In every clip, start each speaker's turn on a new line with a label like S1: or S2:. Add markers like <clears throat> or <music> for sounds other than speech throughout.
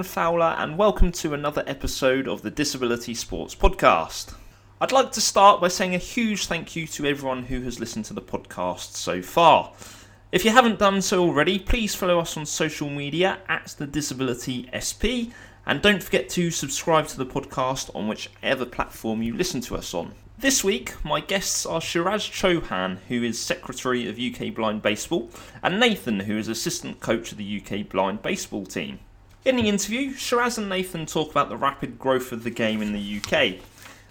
S1: Hello, Fowler, and welcome to another episode of the Disability Sports Podcast. I'd like to start by saying a huge thank you to everyone who has listened to the podcast so far. If you haven't done so already, please follow us on social media at the Disability SP, and don't forget to subscribe to the podcast on whichever platform you listen to us on. This week, my guests are Sheraz Chohan, who is Secretary of UK Blind Baseball, and Nathan, who is Assistant Coach of the UK Blind Baseball team. In the interview, Sheraz and Nathan talk about the rapid growth of the game in the UK.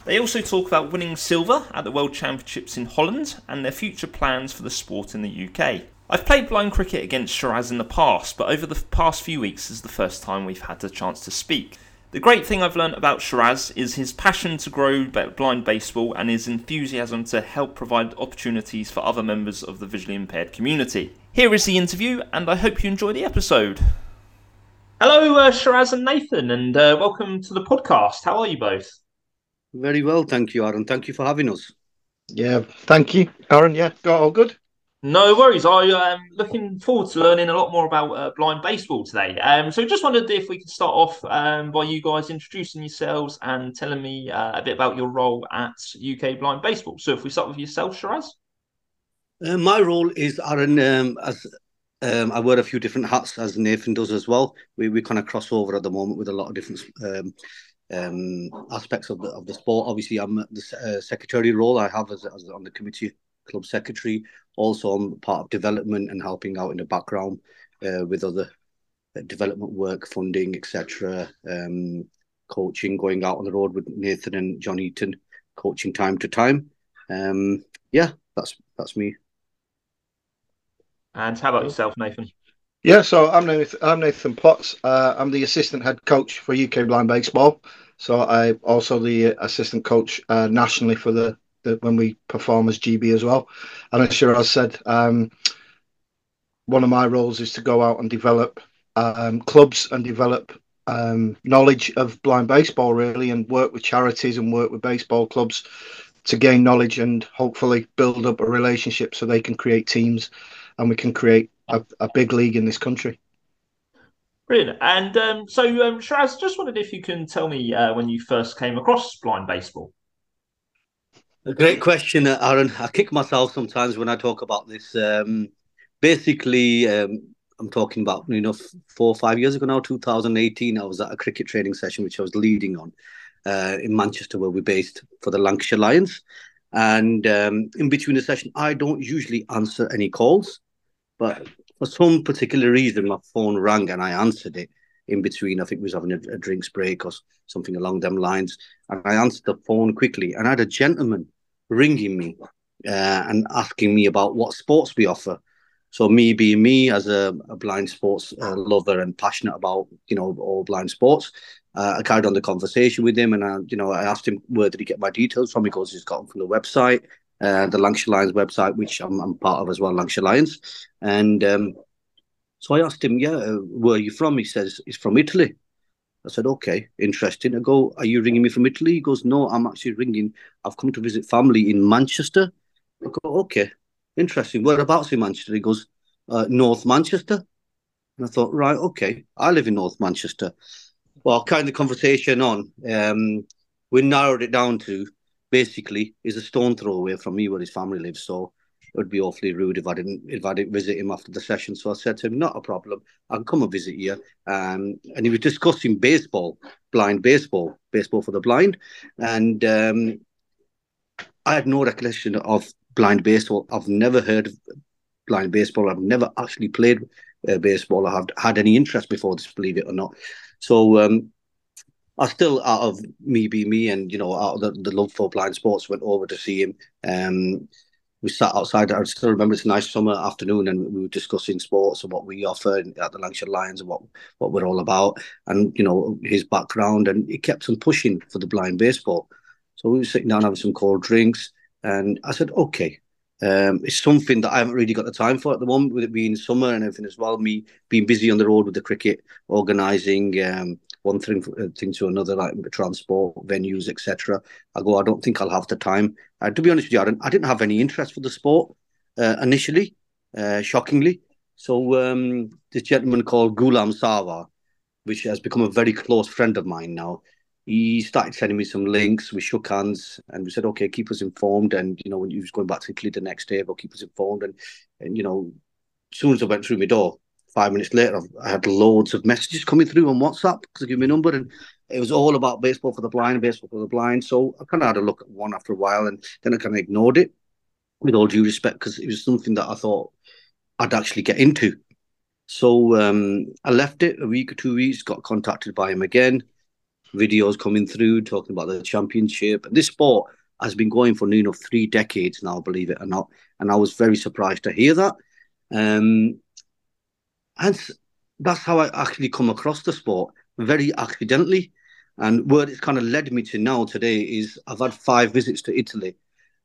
S1: They also talk about winning silver at the World Championships in Holland and their future plans for the sport in the UK. I've played blind cricket against Sheraz in the past, but over the past few weeks is the first time we've had the chance to speak. The great thing I've learned about Sheraz is his passion to grow blind baseball and his enthusiasm to help provide opportunities for other members of the visually impaired community. Here is the interview, and I hope you enjoy the episode. Hello, uh, Sheraz and Nathan, and uh, welcome to the podcast. How are you both?
S2: Very well, thank you, Aaron. Thank you for having us.
S3: Yeah, thank you, Aaron. Yeah, got all good.
S1: No worries. I am looking forward to learning a lot more about uh, blind baseball today. Um, so just wondered if we could start off um, by you guys introducing yourselves and telling me uh, a bit about your role at UK Blind Baseball. So if we start with yourself, Sheraz.
S2: Uh, my role is Aaron. Um, as um, I wear a few different hats as Nathan does as well. We we kind of cross over at the moment with a lot of different um, um, aspects of the of the sport. Obviously, I'm the uh, secretary role I have as, as on the committee club secretary. Also, I'm part of development and helping out in the background uh, with other uh, development work, funding, etc. Um, coaching, going out on the road with Nathan and John Eaton, coaching time to time. Um, yeah, that's that's me.
S1: And how about yourself, Nathan?
S3: Yeah, so I'm Nathan, I'm Nathan Potts. Uh, I'm the assistant head coach for UK Blind Baseball. So I'm also the assistant coach uh, nationally for the that when we perform as GB as well. And as Sheraz said, um, one of my roles is to go out and develop um, clubs and develop um, knowledge of blind baseball, really, and work with charities and work with baseball clubs to gain knowledge and hopefully build up a relationship so they can create teams and we can create a, a big league in this country.
S1: Brilliant. And um, so, um, Sheraz, just wondered if you can tell me uh, when you first came across blind baseball.
S2: A great question, uh, Aaron. I kick myself sometimes when I talk about this. Um, basically, um, I'm talking about you know four or five years ago now, 2018. I was at a cricket training session which I was leading on uh, in Manchester, where we're based for the Lancashire Lions. And um, in between the session, I don't usually answer any calls, but for some particular reason, my phone rang and I answered it in between. I think we was having a, a drinks break or something along them lines. And I answered the phone quickly, and I had a gentleman ringing me uh, and asking me about what sports we offer. So me being me as a, a blind sports uh, lover and passionate about you know all blind sports, uh, I carried on the conversation with him, and I, you know I asked him where did he get my details from. He goes he's got them from the website, uh, the Lancashire Lions website, which I'm, I'm part of as well, Lancashire Lions. And um, so I asked him, yeah, uh, where are you from? He says he's from Italy. I said, okay, interesting. I go, are you ringing me from Italy? He goes, no, I'm actually ringing. I've come to visit family in Manchester. I go, okay, interesting. Whereabouts in Manchester? He goes, uh, North Manchester. And I thought, right, okay, I live in North Manchester. Well, kind of conversation on, um, we narrowed it down to basically is a stone throw away from me where his family lives. So it would be awfully rude if I didn't if I didn't visit him after the session. So I said to him, not a problem. I can come and visit you. Um, and he was discussing baseball, blind baseball, baseball for the blind. And um, I had no recollection of blind baseball. I've never heard of blind baseball. I've never actually played uh, baseball. I have had any interest before this, believe it or not. So um, I still, out of me be me, and you know, out of the, the love for blind sports, went over to see him. Um, we sat outside. I still remember it's a nice summer afternoon, and we were discussing sports and what we offer at the Lancashire Lions and what what we're all about, and you know his background, and he kept on pushing for the blind baseball. So we were sitting down having some cold drinks, and I said, "Okay, um, it's something that I haven't really got the time for at the moment, with it being summer and everything as well. Me being busy on the road with the cricket, organising, um, one thing uh, thing to another, like transport, venues, etc. I go, I don't think I'll have the time. Uh, to be honest with you, I didn't, I didn't have any interest for the sport uh, initially, uh, shockingly. So um, this gentleman called Gulam Sawa, which has become a very close friend of mine now. He started sending me some links. We shook hands and we said, "Okay, keep us informed." And you know, when he was going back to Italy the next day, but keep us informed. And and you know, as soon as I went through my door, five minutes later, I had loads of messages coming through on WhatsApp because give me a number, and it was all about baseball for the blind, baseball for the blind. So I kind of had a look at one after a while, and then I kind of ignored it, with all due respect, because it was something that I thought I'd actually get into. So um, I left it a week or two weeks, got contacted by him again, videos coming through talking about the championship. And this sport has been going for you know three decades now, believe it or not. And I was very surprised to hear that. Um, and that's how I actually come across the sport very accidentally. And where it's kind of led me to now today is I've had five visits to Italy.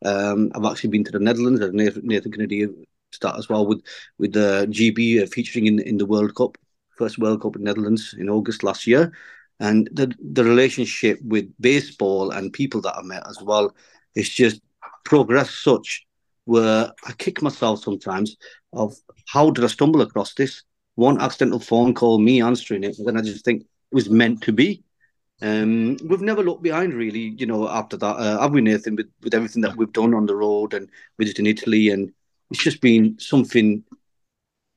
S2: Um, I've actually been to the Netherlands, Nathan Kennedy start as well with with the GB uh, featuring in in the World Cup, first World Cup in Netherlands in August last year, and the the relationship with baseball and people that I met as well is just progressed such where I kick myself sometimes of how did I stumble across this one accidental phone call, me answering it, and I just think it was meant to be. Um, we've never looked behind, really. You know, after that, uh, have we, Nathan? With with everything that we've done on the road and visiting Italy, and it's just been something.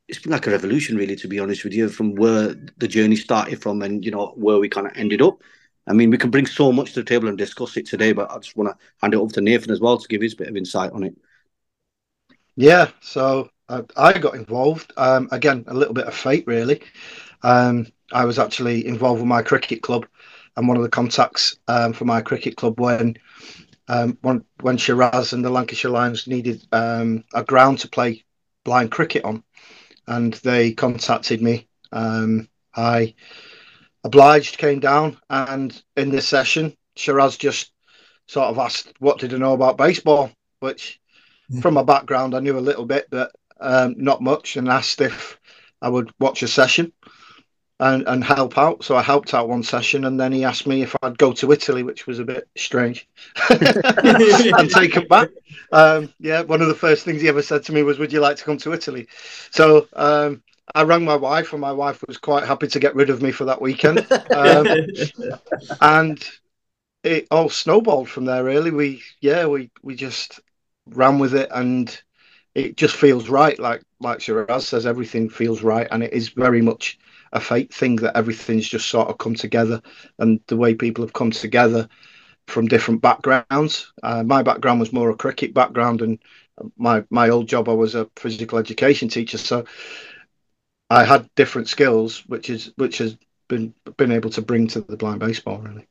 S2: It's been like a revolution, really, to be honest with you, from where the journey started from, and you know where we kind of ended up. I mean, we can bring so much to the table and discuss it today, but I just want to hand it over to Nathan as well to give his bit of insight on it.
S3: Yeah, so uh, I got involved. Um, again, a little bit of fate, really. Um, I was actually involved with my cricket club, and one of the contacts um, for my cricket club when um, when, when Sheraz and the Lancashire Lions needed um, a ground to play blind cricket on, and they contacted me. Um, I obliged, came down, and in this session, Sheraz just sort of asked, "What did I know about baseball?" Which, from my background, I knew a little bit, but um, not much, and asked if I would watch a session and, and help out. So I helped out one session, and then he asked me if I'd go to Italy, which was a bit strange, <laughs> and take him back. Um, yeah, one of the first things he ever said to me was, "Would you like to come to Italy?" So um, I rang my wife, and my wife was quite happy to get rid of me for that weekend, um, <laughs> and it all snowballed from there. Really, we yeah, we we just ran with it, and it just feels right. Like like Sheraz says, everything feels right, and it is very much a fate thing that everything's just sort of come together and the way people have come together from different backgrounds. Uh, my background was more a cricket background, and my my old job I was a physical education teacher, so I had different skills, which is which has been been able to bring to the blind baseball really.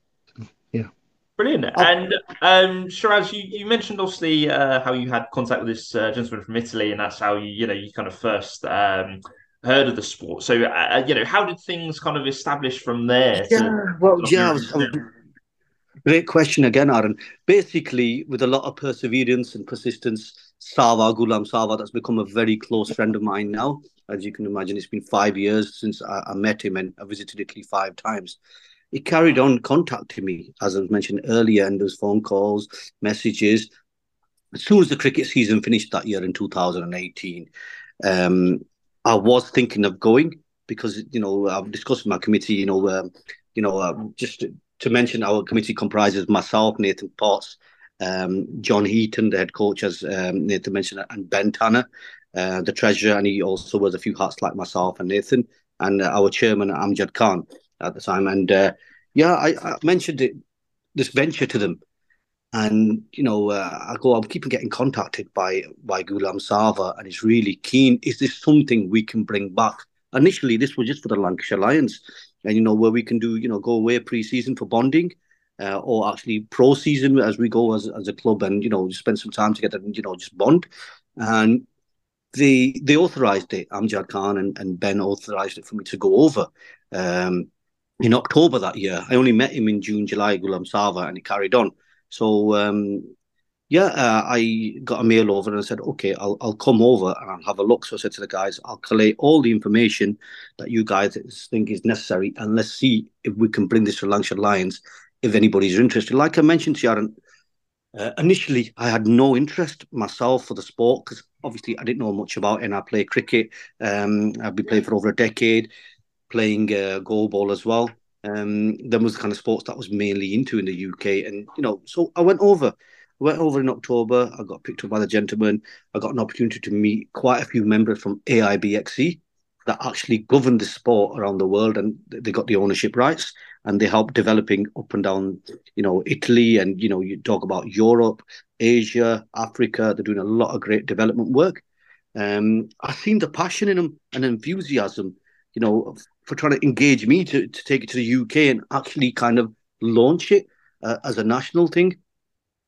S1: Brilliant. And um, Sheraz, you, you mentioned obviously uh, how you had contact with this uh, gentleman from Italy, and that's how you you know you kind of first um, heard of the sport. So, uh, uh, you know, how did things kind of establish from there?
S2: Yeah, well, yeah. Was, great question again, Aaron. Basically, with a lot of perseverance and persistence, Sava, Gulam Sava, that's become a very close friend of mine now. As you can imagine, it's been five years since I, I met him and I visited Italy five times. He carried on contacting me, as I was mentioned earlier, and those phone calls, messages. As soon as the cricket season finished that year in 2018, um, I was thinking of going because you know I've discussed with my committee. You know, um, you know, uh, just to, to, mention our committee comprises myself, Nathan Potts, um, John Heaton, the head coach, as um, Nathan mentioned, and Ben Tanner, uh, the treasurer, and he also wears a few hats like myself and Nathan, and uh, our chairman Amjad Khan at the time. And uh, yeah, I, I mentioned it, this venture to them and you know, uh, I go, I'm keeping getting contacted by by Gulam Sava, and he's really keen. Is this something we can bring back? Initially, this was just for the Lancashire Lions, and you know, where we can do, you know, go away pre-season for bonding, uh, or actually pro season as we go as as a club, and you know, spend some time together and you know, just bond. And they they authorised it. Amjad Khan and, and Ben authorised it for me to go over. Um, in October that year, I only met him in June, July, Gulam Sava, and he carried on. So um, yeah, uh, I got a mail over and I said, okay, I'll I'll come over and I'll have a look. So I said to the guys, I'll collate all the information that you guys think is necessary, and let's see if we can bring this to Lancashire Lions if anybody's interested. Like I mentioned, Sharon, uh, initially I had no interest myself for the sport because obviously I didn't know much about it. And I play cricket. Um, I've been playing for over a decade. Playing uh, goalball as well. Um, them was the kind of sports that I was mainly into in the UK, and you know, so I went over. I went over in October. I got picked up by the gentleman. I got an opportunity to meet quite a few members from AIBXC that actually govern the sport around the world, and they got the ownership rights, and they help developing up and down, you know, Italy, and you know, you talk about Europe, Asia, Africa. They're doing a lot of great development work. Um, I've seen the passion in them and enthusiasm, you know, for trying to engage me to, to take it to the UK and actually kind of launch it uh, as a national thing.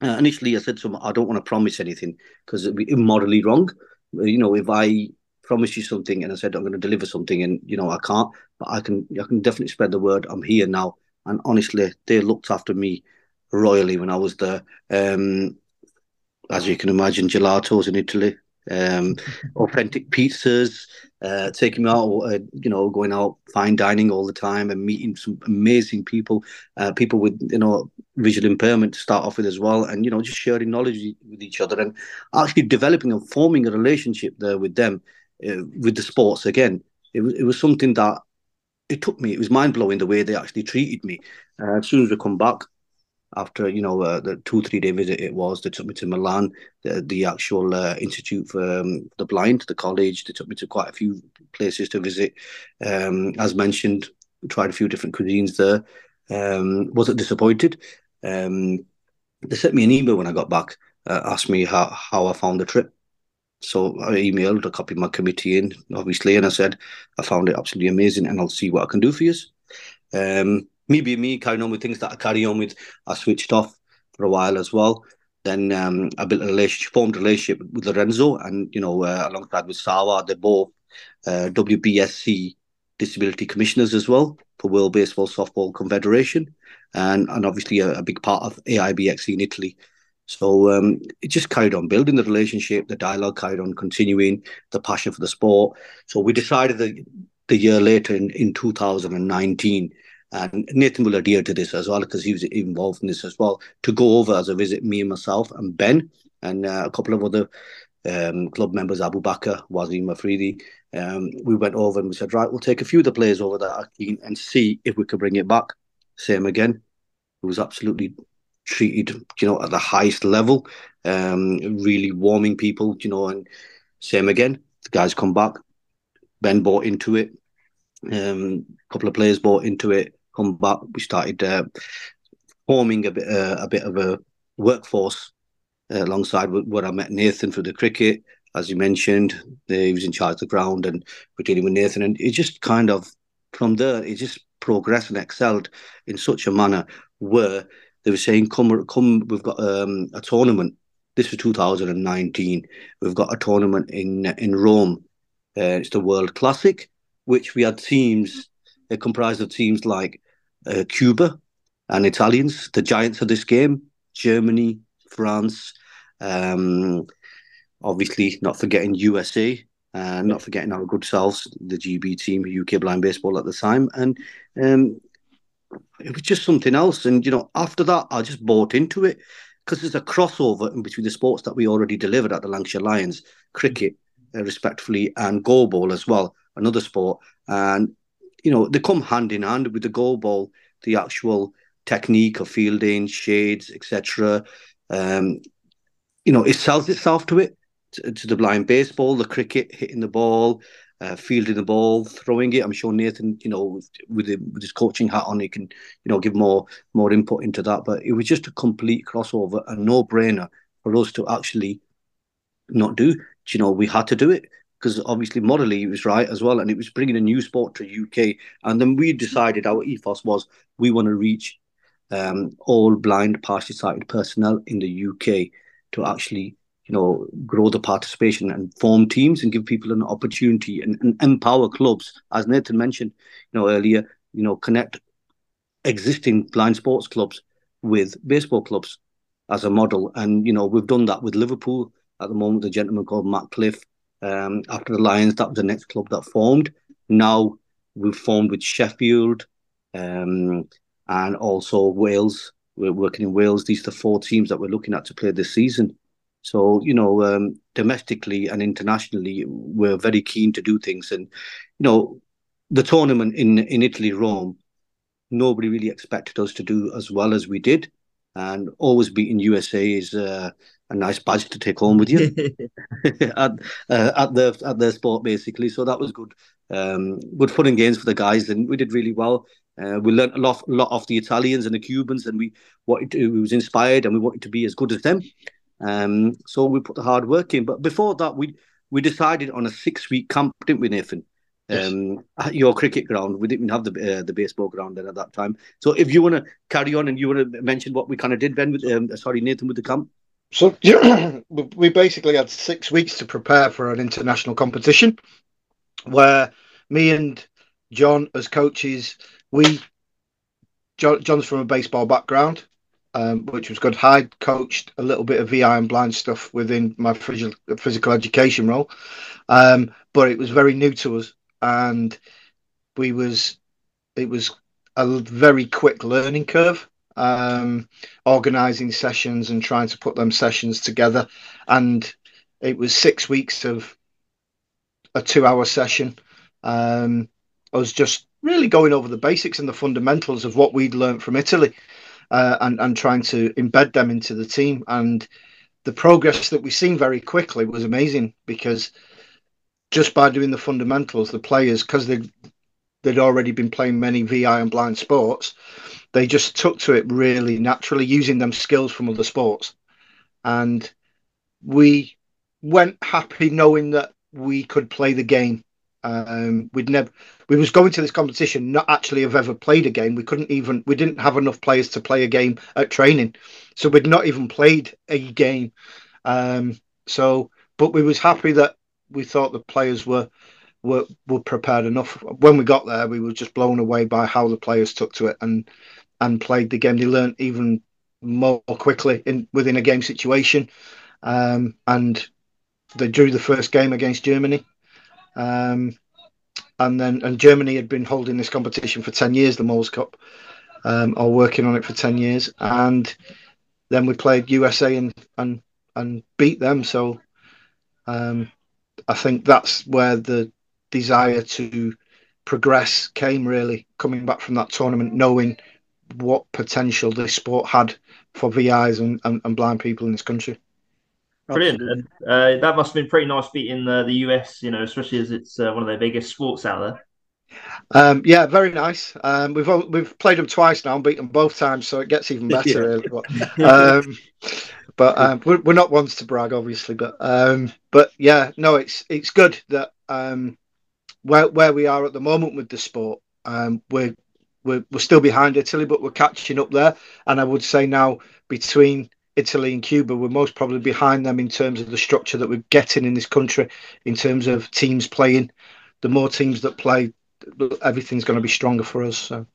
S2: Uh, initially, I said to him, I don't want to promise anything because it'd be immorally wrong. You know, if I promise you something and I said I'm going to deliver something and you know I can't, but I can I can definitely spread the word. I'm here now, and honestly, they looked after me royally when I was there. Um, as you can imagine, gelatos in Italy, um, authentic pizzas, uh, taking me out, uh, you know, going out fine dining all the time and meeting some amazing people, uh, people with you know visual impairment to start off with as well, and you know just sharing knowledge with each other and actually developing and forming a relationship there with them, uh, with the sports again. It was it was something that it took me. It was mind blowing the way they actually treated me. Uh, as soon as we come back, after you know uh, the two three day visit it was they took me to milan the, the actual uh, institute for um, the blind the college. They took me to quite a few places to visit. Um, as mentioned tried a few different cuisines there. Um, wasn't disappointed. Um, they sent me an email when i got back uh, asked me how, how i found the trip. So i emailed a copy my committee in obviously and i said i found it absolutely amazing and i'll see what i can do for you. Um, me me, carrying on with things that I carry on with, I switched off for a while as well. Then um, I built a relationship, formed a relationship with Lorenzo, and you know, uh, alongside with Sawa, they're both uh, WBSC disability commissioners as well for World Baseball Softball Confederation, and and obviously a, a big part of AIBXC in Italy. So um, it just carried on building the relationship, the dialogue carried on continuing, the passion for the sport. So we decided that the year later in, in 2019 and Nathan will adhere to this as well because he was involved in this as well. To go over as a visit, me and myself and Ben and uh, a couple of other um, club members, Abu Bakr, Wazim Afridi. Um, we went over and we said, right, we'll take a few of the players over that are keen and see if we could bring it back. Same again. It was absolutely treated, you know, at the highest level, um, really warming people, you know, and same again. The guys come back. Ben bought into it. Um, a couple of players bought into it come back, we started uh, forming a bit uh, a bit of a workforce uh, alongside where I met Nathan for the cricket. As you mentioned, he was in charge of the ground, and we're dealing with Nathan, and it just kind of from there it just progressed and excelled in such a manner where they were saying, "Come, come, we've got um, a tournament." This was 2019. We've got a tournament in in Rome. Uh, it's the World Classic, which we had teams uh, comprised of teams like uh, Cuba and Italians, the giants of this game, Germany, France, um, obviously not forgetting USA, uh, not forgetting our good selves, the GB team, UK Blind Baseball at the time, and um, it was just something else. And you know, after that, I just bought into it because there's a crossover in between the sports that we already delivered at the Lancashire Lions, cricket, uh, respectively, and goalball as well, another sport, and you know, they come hand in hand with the goal ball, the actual technique of fielding, shades, etc. Um, you know, it sells itself to it, to, to, the blind baseball, the cricket, hitting the ball, uh, fielding the ball, throwing it. I'm sure Nathan, you know, with, with his coaching hat on, he can, you know, give more more input into that. But it was just a complete crossover, a no brainer for us to actually not do. You know, we had to do it because obviously morally he was right as well, and it was bringing a new sport to UK. And then we decided our ethos was we want to reach um, all blind, partially sighted personnel in the UK to actually, you know, grow the participation and form teams and give people an opportunity and, and empower clubs, as Nathan mentioned, you know, earlier, you know, connect existing blind sports clubs with baseball clubs as a model. And you know, we've done that with Liverpool at the moment. The gentleman called Matt Cliff um, after the Lions, that was the next club that formed. Now we've formed with Sheffield um, and also Wales. We're working in Wales. These are the four teams that we're looking at to play this season. So, you know, um, domestically and internationally, we're very keen to do things. And, you know, the tournament in in Italy, Rome, nobody really expected us to do as well as we did, and always beating USA is uh, a nice badge to take home with you <laughs> <laughs> at uh, at the at the sport basically. So that was good, um, good fun and games for the guys, and we did really well. Uh, we learned a lot, a lot off the Italians and the Cubans, and we wanted to, we was inspired, and we wanted to be as good as them. Um, so we put the hard work in. But before that, we we decided on a six week camp, didn't we, Nathan? Yes. Um, at your cricket ground. We didn't have the uh, the baseball ground then at that time. So if you want to carry on and you want to mention what we kind of did, Ben, with um, sorry, Nathan, with the camp.
S3: So <clears throat> we basically had six weeks to prepare for an international competition, where me and John, as coaches, we John, John's from a baseball background, um, which was good. I coached a little bit of VI and blind stuff within my physical, physical education role, um, but it was very new to us and we was it was a very quick learning curve um, organizing sessions and trying to put them sessions together. And it was six weeks of a two hour session. Um, i was just really going over the basics and the fundamentals of what we'd learned from italy uh, and, and trying to embed them into the team. And the progress that we've seen very quickly was amazing because just by doing the fundamentals, the players, because they they'd already been playing many VI and blind sports, they just took to it really naturally, using them skills from other sports. And we went happy knowing that we could play the game. Um, we'd never we was going to this competition not actually have ever played a game. We couldn't even we didn't have enough players to play a game at training, so we'd not even played a game. Um, so, but we was happy that we thought the players were were were prepared enough. When we got there, we were just blown away by how the players took to it and and played the game. They learned even more quickly in within a game situation, um, and they drew the first game against Germany. Um, and then and Germany had been holding this competition for ten years, the Moles Cup, um, or working on it for ten years, and then we played USA and and and beat them. So um, I think that's where the desire to progress came really coming back from that tournament, knowing what potential this sport had for VIs and, and, and blind people in this country.
S1: Brilliant. Uh, that must have been pretty nice beating uh, the US, you know, especially as it's uh, one of their biggest sports out there.
S3: Um, yeah, very nice. Um, we've we've played them twice now and beat them both times, so it gets even better. yeah. <laughs> really. But, um, but um, we're, we're, not ones to brag, obviously. But um, but yeah, no, it's it's good that um, where where we are at the moment with the sport, um, we're we're we're still behind Italy, but we're catching up there. And I would say now between Italy and Cuba, we're most probably behind them in terms of the structure that we're getting in this country, in terms of teams playing. The more teams that play, everything's going to be stronger for us. So.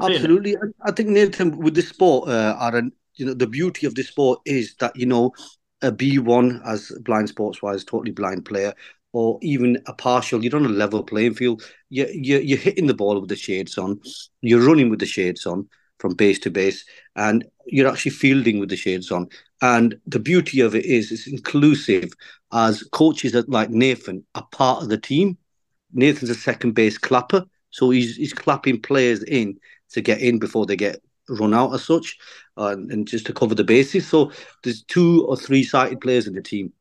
S2: Absolutely, I think Nathan, with this sport, uh, Aaron, you know the beauty of this sport is that you know a B1 as blind sports wise, totally blind player, or even a partial, you're on a level playing field. You, you, you're hitting the ball with the shades on, you're running with the shades on from base to base, and you're actually fielding with the shades on. And the beauty of it is it's inclusive as coaches like Nathan are part of the team. Nathan's a second base clapper, so he's, he's clapping players in to get in before they get run out as such, uh, and just to cover the bases. So there's two or three sighted players in the team.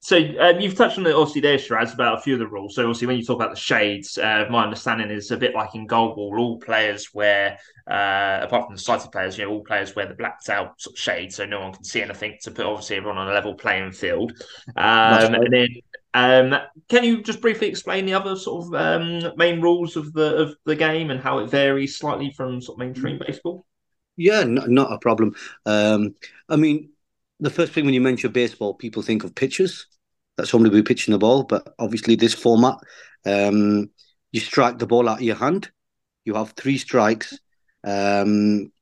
S1: So um, you've touched on it obviously there, Sheraz, about a few of the rules. So obviously when you talk about the shades, uh, my understanding is a bit like in goalball, all players wear, uh, apart from the sighted players, you know, all players wear the blacked out sort of shade, so no one can see anything to put obviously everyone on a level playing field. <laughs> Um, and then um, can you just briefly explain the other sort of um, main rules of the of the game and how it varies slightly from sort of mainstream baseball?
S2: Yeah, not, not a problem. Um, I mean, the first thing when you mention baseball, people think of pitchers. That's somebody will be pitching the ball, but obviously this format, um, you strike the ball out of your hand. You have three strikes. Um,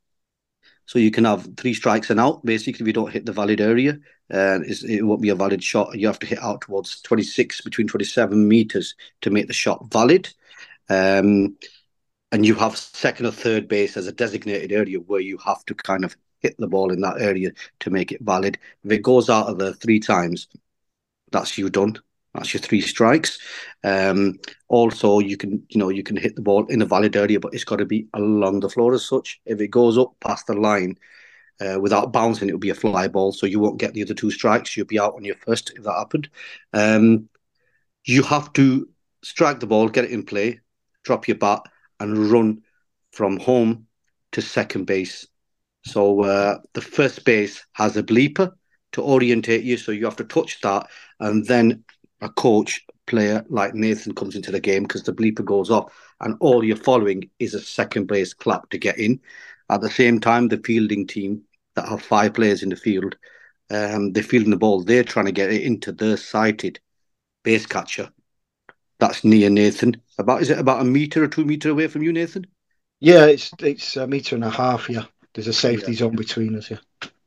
S2: so you can have three strikes and out. Basically, if you don't hit the valid area, uh, it won't be a valid shot. You have to hit out towards 26, between 27 meters to make the shot valid. Um, and you have second or third base as a designated area where you have to kind of hit the ball in that area to make it valid. If it goes out of the three times, that's you done. That's your three strikes. Um, also, you can you know you can hit the ball in a valid area, but it's got to be along the floor as such. If it goes up past the line uh, without bouncing, it will be a fly ball, so you won't get the other two strikes. You'll be out on your first if that happened. Um, you have to strike the ball, get it in play, drop your bat, and run from home to second base. So uh, the first base has a bleeper to orientate you, so you have to touch that, and then a coach player like Nathan comes into the game because the bleeper goes off, and all you're following is a second base clap to get in. At the same time, the fielding team that have five players in the field, um, they're fielding the ball. They're trying to get it into the sighted base catcher. That's near Nathan. About is it about a meter or two meter away from you, Nathan?
S3: Yeah, it's it's a meter and a half. Yeah, there's a safety yeah. zone between us. Yeah.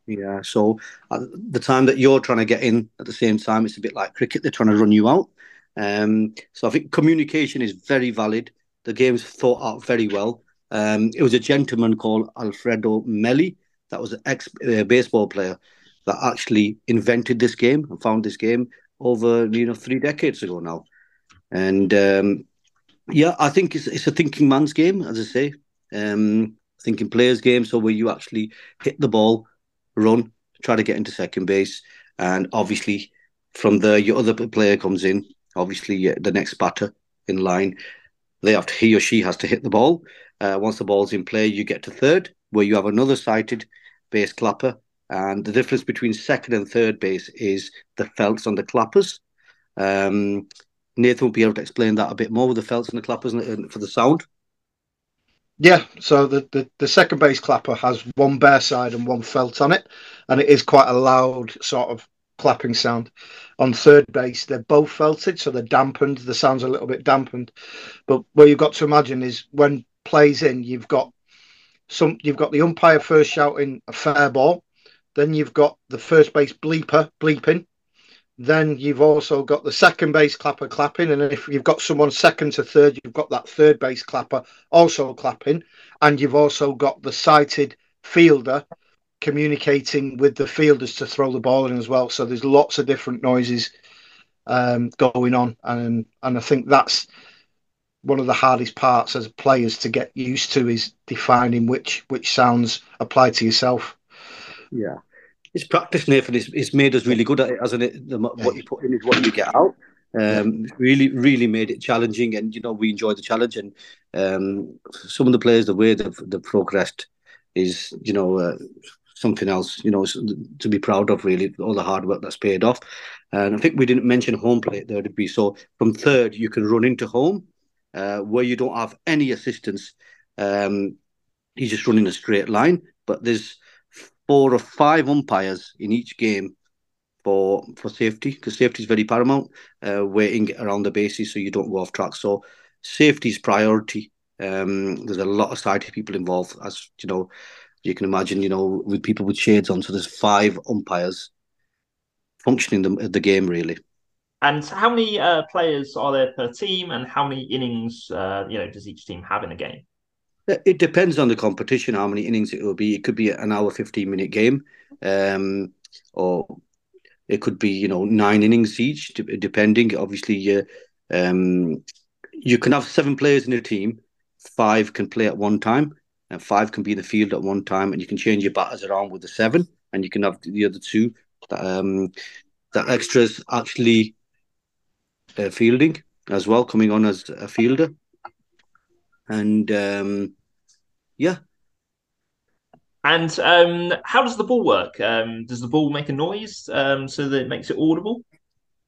S2: Yeah. So at the time that you're trying to get in, at the same time, it's a bit like cricket. They're trying to run you out. Um, so I think communication is very valid. The game's thought out very well. Um, it was a gentleman called Alfredo Melli that was an ex uh, baseball player that actually invented this game and found this game over you know three decades ago now. And um, yeah, I think it's, it's a thinking man's game, as I say, um, thinking players' game. So where you actually hit the ball, run, try to get into second base, and obviously from there your other player comes in. Obviously, the next batter in line, they have to, he or she has to hit the ball. Uh, once the ball's in play, you get to third, where you have another sighted base clapper. And the difference between second and third base is the felts and the clappers. Um, Nathan will be able to explain that a bit more with the felts and the clappers for the sound.
S3: Yeah, so the, the, the, second base clapper has one bare side and one felt on it, and it is quite a loud sort of clapping sound. On third base, they're both felted, so they're dampened. The sound's a little bit dampened. But what you've got to imagine is when plays in, you've got some you've got the umpire first shouting a fair ball, then you've got the first base bleeper bleeping, then you've also got the second base clapper clapping, and if you've got someone second to third, you've got that third base clapper also clapping, and you've also got the sighted fielder communicating with the fielders to throw the ball in as well. So there's lots of different noises um, going on, and and I think that's one of the hardest parts as players to get used to is defining which which sounds apply to yourself.
S2: Yeah, it's practice, Nathan. It's, it's made us really good at it, hasn't it? The, what you put in is what you get out. Um, really, really made it challenging, and you know we enjoyed the challenge. And um, some of the players, the way they've, they've progressed, is you know uh, something else. You know to be proud of. Really, all the hard work that's paid off. And I think we didn't mention home plate there to be so from third you can run into home, uh, where you don't have any assistance. Um, you just running a straight line, but there's four or five umpires in each game for for safety because safety is very paramount. Uh, waiting around the bases so you don't go off track. So safety is priority. Um, there's a lot of side people involved, as you know. You can imagine, you know, with people with shades on. So there's five umpires functioning the the game really.
S1: And how many uh, players are there per team, and how many innings, uh, you know, does each team have in a game?
S2: It depends on the competition, how many innings it will be. It could be an hour, 15 minute game, um, or it could be, you know, nine innings each, depending. Obviously, uh, um, you can have seven players in a team, five can play at one time, and five can be in the field at one time, and you can change your batters around with the seven, and you can have the other two. That, um, that extras actually uh, fielding as well, coming on as a fielder. And um, yeah.
S1: And um, how does the ball work? Um, does the ball make a noise um, so that it makes it audible?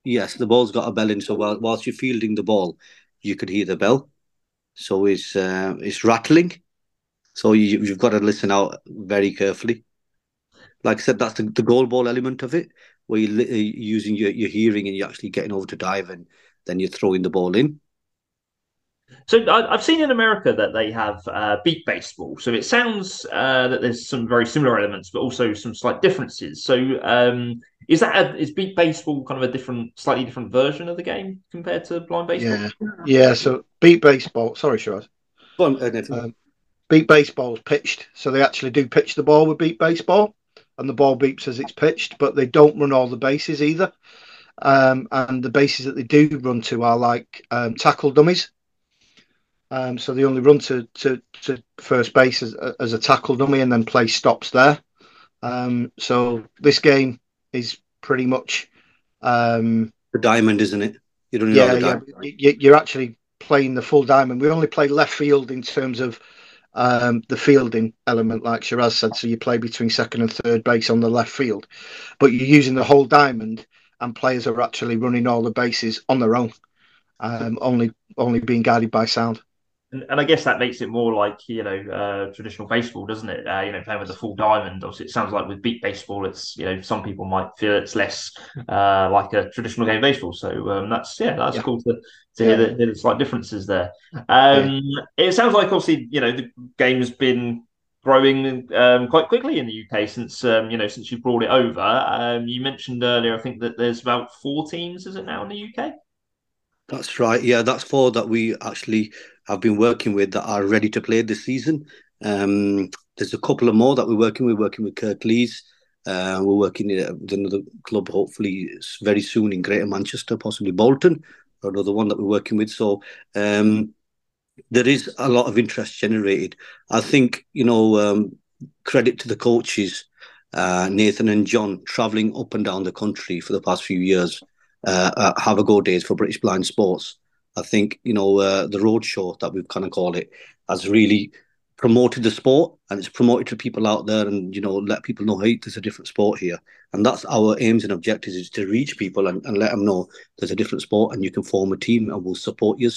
S2: Yes, the ball's got a bell in, so while, whilst you're fielding the ball, you could hear the bell. So it's uh, it's rattling. So you, you've got to listen out very carefully. Like I said, that's the, the goal ball element of it, where you're using your, your hearing and you're actually getting over to dive and then you're throwing the ball in.
S1: So I, have seen in America that they have uh, beep baseball. So it sounds uh, that there's some very similar elements, but also some slight differences. So um, is that a, is beep baseball kind of a different, slightly different version of the game compared to blind baseball?
S3: Yeah, yeah. So beep baseball. Sorry,
S2: Sheraz. Um,
S3: beep baseball is pitched, so they actually do pitch the ball with beep baseball, and the ball beeps as it's pitched, but they don't run all the bases either. um, and the bases that they do run to are like um, tackle dummies. Um, so they only run to, to, to first base as, as, a tackle dummy and then play stops there. Um, so this game is pretty much um,
S2: the diamond, isn't it?
S3: You don't yeah, yeah. You're actually playing the full diamond. We only play left field in terms of um, the fielding element, like Sheraz said. So you play between second and third base on the left field, but you're using the whole diamond, and players are actually running all the bases on their own, um, only only being guided by sound.
S1: And, and, I guess that makes it more like you know uh, traditional baseball, doesn't it? Uh, you know, playing with the full diamond. Obviously, it sounds like with beep baseball, it's you know some people might feel it's less <laughs> uh, like a traditional game of baseball. So um, that's yeah, that's yeah. cool to to hear that there's slight differences there. Um, yeah. It sounds like obviously you know the game's been growing um, quite quickly in the UK since um, you know since you brought it over. Um, you mentioned earlier, I think that there's about four teams, is it now in the UK?
S2: That's right. Yeah, that's four that we actually have been working with that are ready to play this season. Um, there's a couple of more that we're working with. Working with Kirklees. Uh, we're working with another club, hopefully very soon in Greater Manchester, possibly Bolton, or another one that we're working with. So um, there is a lot of interest generated. I think you know, um, credit to the coaches, uh, Nathan and John, travelling up and down the country for the past few years uh, have a go days for British Blind Sports. I think you know uh, the roadshow that we've kind of called it has really promoted the sport and it's promoted to people out there and you know let people know hey there's a different sport here. And that's our aims and objectives is to reach people and, and let them know there's a different sport and you can form a team and we'll support you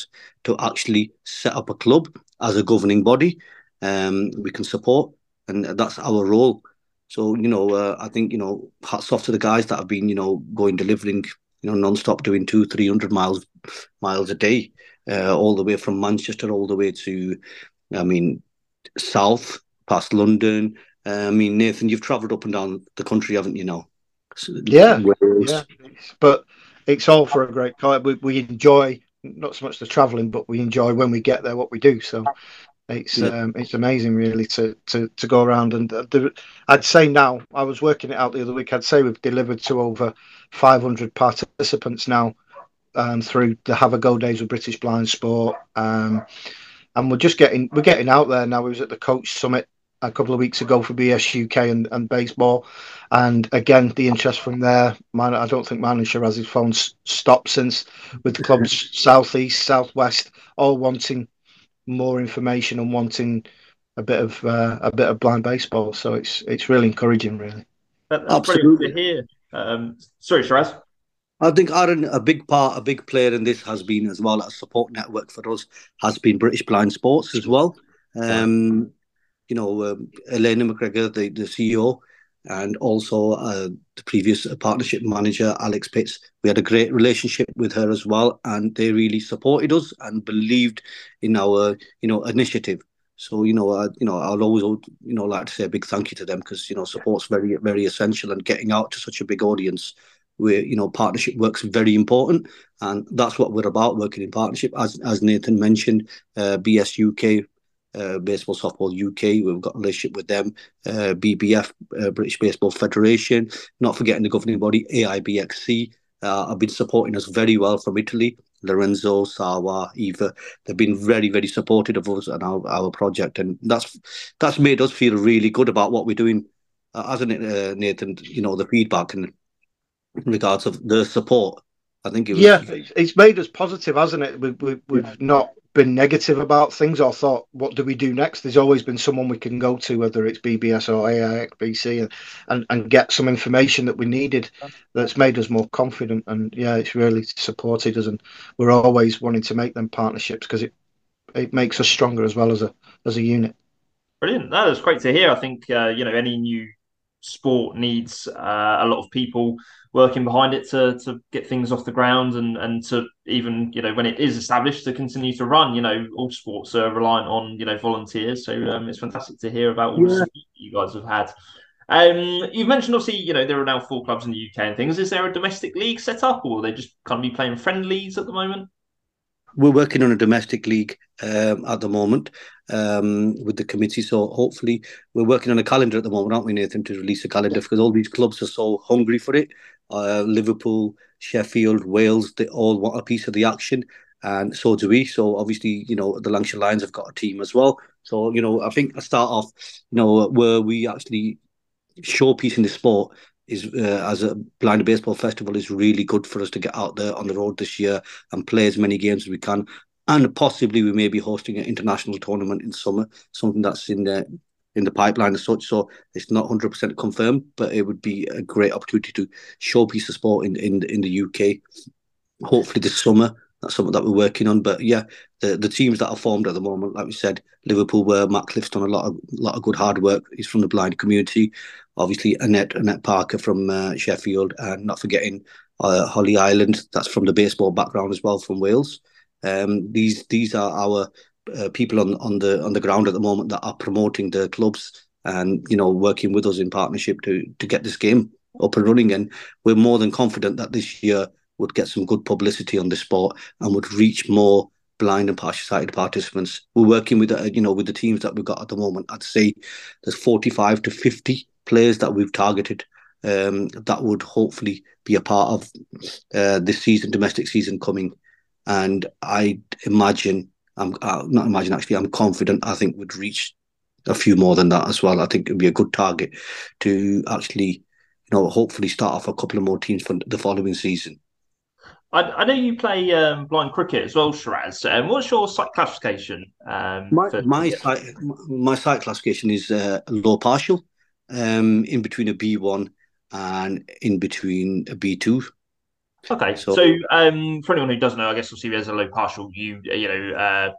S2: to actually set up a club as a governing body. Um, we can support and that's our role. So you know uh, i think you know hats off to the guys that have been you know going delivering you know, non-stop doing two, three hundred miles miles a day, uh, all the way from Manchester all the way to, I mean, south past London. Uh, I mean, Nathan, you've travelled up and down the country, haven't you? Now,
S3: yeah, yeah, but it's all for a great cause. We, we enjoy not so much the travelling, but we enjoy when we get there what we do. So it's yeah. um, it's amazing, really, to to to go around and the, I'd say now I was working it out the other week. I'd say we've delivered to over 500 participants now um, through the Have a Go days with British Blind Sport, um, and we're just getting we're getting out there now. We was at the Coach Summit a couple of weeks ago for BS UK and, and baseball, and again the interest from there. Man, I don't think man and Sheraz's phone's stopped since with the clubs <laughs> southeast, southwest, all wanting more information and wanting a bit of uh, a bit of blind baseball. So it's it's really encouraging, really.
S1: That's Absolutely. to hear. Um, sorry, Sheraz.
S2: I think Aaron, a big part, a big player in this has been as well. A support network for us has been British Blind Sports as well. Um, you know, um, Alaina MacGregor, the, the CEO, and also uh, the previous partnership manager, Alex Pitts. We had a great relationship with her as well, and they really supported us and believed in our, you know, initiative. So you know, I, you know, I'll always, you know, like to say a big thank you to them because you know, support's very, very essential, and getting out to such a big audience, where you know, partnership work's very important, and that's what we're about, working in partnership. As as Nathan mentioned, uh, BS UK uh, Baseball Softball UK. We've got a relationship with them. Uh, BBF, uh, British Baseball Federation. Not forgetting the governing body, AIBXC. Uh, have been supporting us very well from Italy. Lorenzo, Sawa, Eva, they've been very, very supportive of us and our, our project, and that's that's made us feel really good about what we're doing, uh, hasn't it, uh, Nathan? You know, the feedback and in regards of the support. I think it was,
S3: yeah, it's made us positive, hasn't it? We, we, we've not been negative about things or thought, what do we do next? There's always been someone we can go to, whether it's BBS or AIBC, and, and, and get some information that we needed that's made us more confident. And yeah, it's really supported us, and we're always wanting to make them partnerships because it it makes us stronger as well as a as a unit.
S1: Brilliant. That is great to hear. I think uh, you know any new sport needs uh, a lot of people working behind it to to get things off the ground and and to even you know when it is established to continue to run. You know, all sports are reliant on you know volunteers, so um, it's fantastic to hear about all yeah. the you guys have had. Um, you've mentioned obviously, you know, there are now four clubs in the UK and things. Is there a domestic league set up, or are they just kind of be playing friendlies at the moment?
S2: We're working on a domestic league um, at the moment um, with the committee. So hopefully, we're working on a calendar at the moment, aren't we, Nathan, to release a calendar because all these clubs are so hungry for it uh, Liverpool, Sheffield, Wales, they all want a piece of the action, and so do we. So obviously, you know, the Lancashire Lions have got a team as well. So you know, I think I start off, you know, where we actually showpiece in the sport is uh, as a blind baseball festival is really good for us to get out there on the road this year and play as many games as we can. And possibly we may be hosting an international tournament in summer, something that's in the in the pipeline as such. So it's not hundred percent confirmed, but it would be a great opportunity to showpiece the sport in in in the UK. Hopefully this summer. That's something that we're working on. But yeah, the, the teams that are formed at the moment, like we said, Liverpool, where Matt Cliff's done a lot of lot of good hard work. He's from the blind community obviously Annette Annette Parker from uh, Sheffield, and not forgetting uh, Holly Island, that's from the baseball background as well from Wales. Um, these these are our uh, people on on the on the ground at the moment that are promoting the clubs and you know working with us in partnership to to get this game up and running. And we're more than confident that this year would get some good publicity on the sport and would reach more blind and partially sighted participants. We're working with uh, you know with the teams that we've got at the moment. I'd say there's 45 to 50 players that we've targeted um, that would hopefully be a part of uh, this season, domestic season coming. And I imagine, I'm uh, not imagine actually, I'm confident. I think would reach a few more than that as well. I think it'd be a good target to actually, you know, hopefully start off a couple of more teams for the following season.
S1: I, I know you play um, blind cricket as well, Sheraz. Um, what's your sight classification? Um,
S2: my for- my sight my sight classification is uh, low partial um, in between a B1 and in between a B2.
S1: Okay, so, so um, for anyone who doesn't know, I guess obviously there's a low partial. You you know, uh,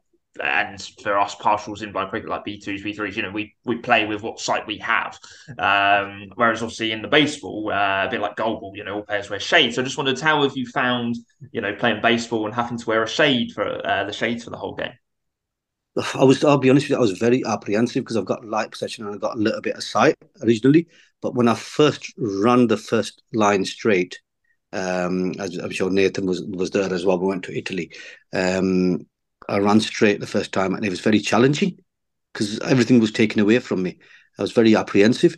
S1: and for us partials in by cricket like B2s, B3s, you know, we we play with what sight we have. Um, whereas obviously in the baseball, uh, a bit like goalball, you know, all players wear shades. So I just wondered how have you found, you know, playing baseball and having to wear a shade for uh, the shades for the whole game?
S2: I was, I'll be honest with you, I was very apprehensive because I've got light perception and I got a little bit of sight originally. But when I first ran the first line straight, um, as I'm sure Nathan was was there as well. We went to Italy. Um, I ran straight the first time, and it was very challenging because everything was taken away from me. I was very apprehensive.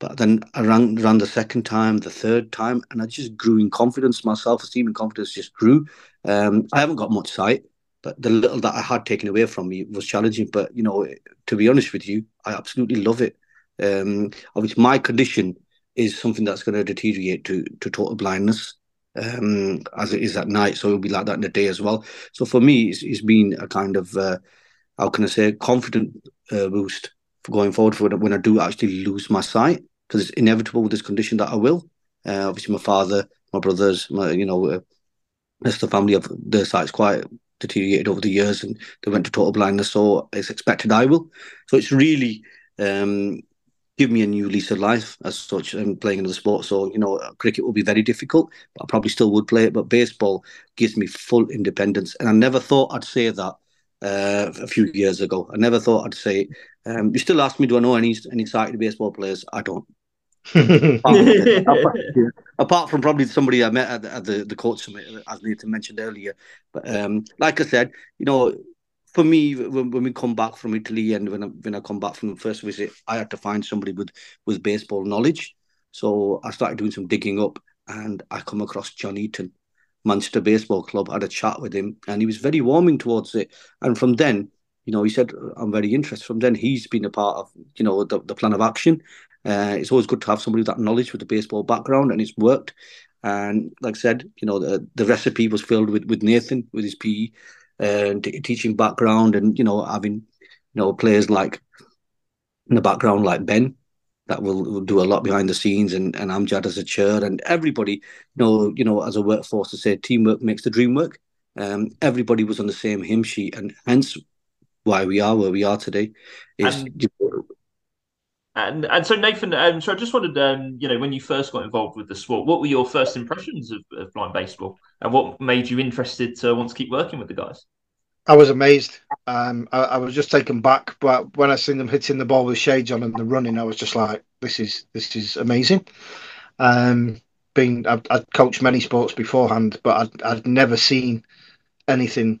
S2: But then I ran ran the second time, the third time, and I just grew in confidence. My self esteem and confidence just grew. Um, I haven't got much sight, but the little that I had taken away from me was challenging. But you know, to be honest with you, I absolutely love it. Um, obviously, my condition is something that's going to deteriorate to to total blindness, um, as it is at night. So it'll be like that in the day as well. So for me, it's, it's been a kind of uh, how can I say confident uh, boost for going forward for when I do actually lose my sight because it's inevitable with this condition that I will. Uh, obviously, my father, my brothers, my you know, uh, the family of their sight's quite deteriorated over the years and they went to total blindness. So it's expected I will. So it's really um, give me a new lease of life as such and playing another sport. So, you know, cricket will be very difficult, but I probably still would play it. But baseball gives me full independence. And I never thought I'd say that uh, a few years ago. I never thought I'd say it. Um, you still ask me, do I know any any sighted baseball players? I don't <laughs> apart, from probably somebody I met at the, at the, the coach summit, as Nathan mentioned earlier. But um, like I said, you know, for me, when, when we come back from Italy and when I, when I come back from the first visit, I had to find somebody with, with baseball knowledge. So I started doing some digging up and I come across John Eaton, Manchester Baseball Club. I had a chat with him and he was very warming towards it. And from then, you know, he said, I'm very interested. From then, he's been a part of, you know, the, the plan of action. Uh, it's always good to have somebody with that knowledge with a baseball background, and it's worked. And like I said, you know, the, the recipe was filled with, with Nathan with his PE and t- teaching background, and you know, having you know players like in the background like Ben that will, will do a lot behind the scenes, and, and Amjad as a chair, and everybody, you know, you know, as a workforce to say teamwork makes the dream work. Um, everybody was on the same hymn sheet, and hence why we are where we are today. Is and, you know,
S1: and and so Nathan, um, so I just wanted, um, you know, when you first got involved with the sport, what were your first impressions of, of blind baseball, and what made you interested to want to keep working with the guys?
S3: I was amazed. Um, I, I, was just taken back, but when I seen them hitting the ball with shades on and the running, I was just like, "This is this is amazing." Um, being I'd, coached many sports beforehand, but I'd, I'd never seen anything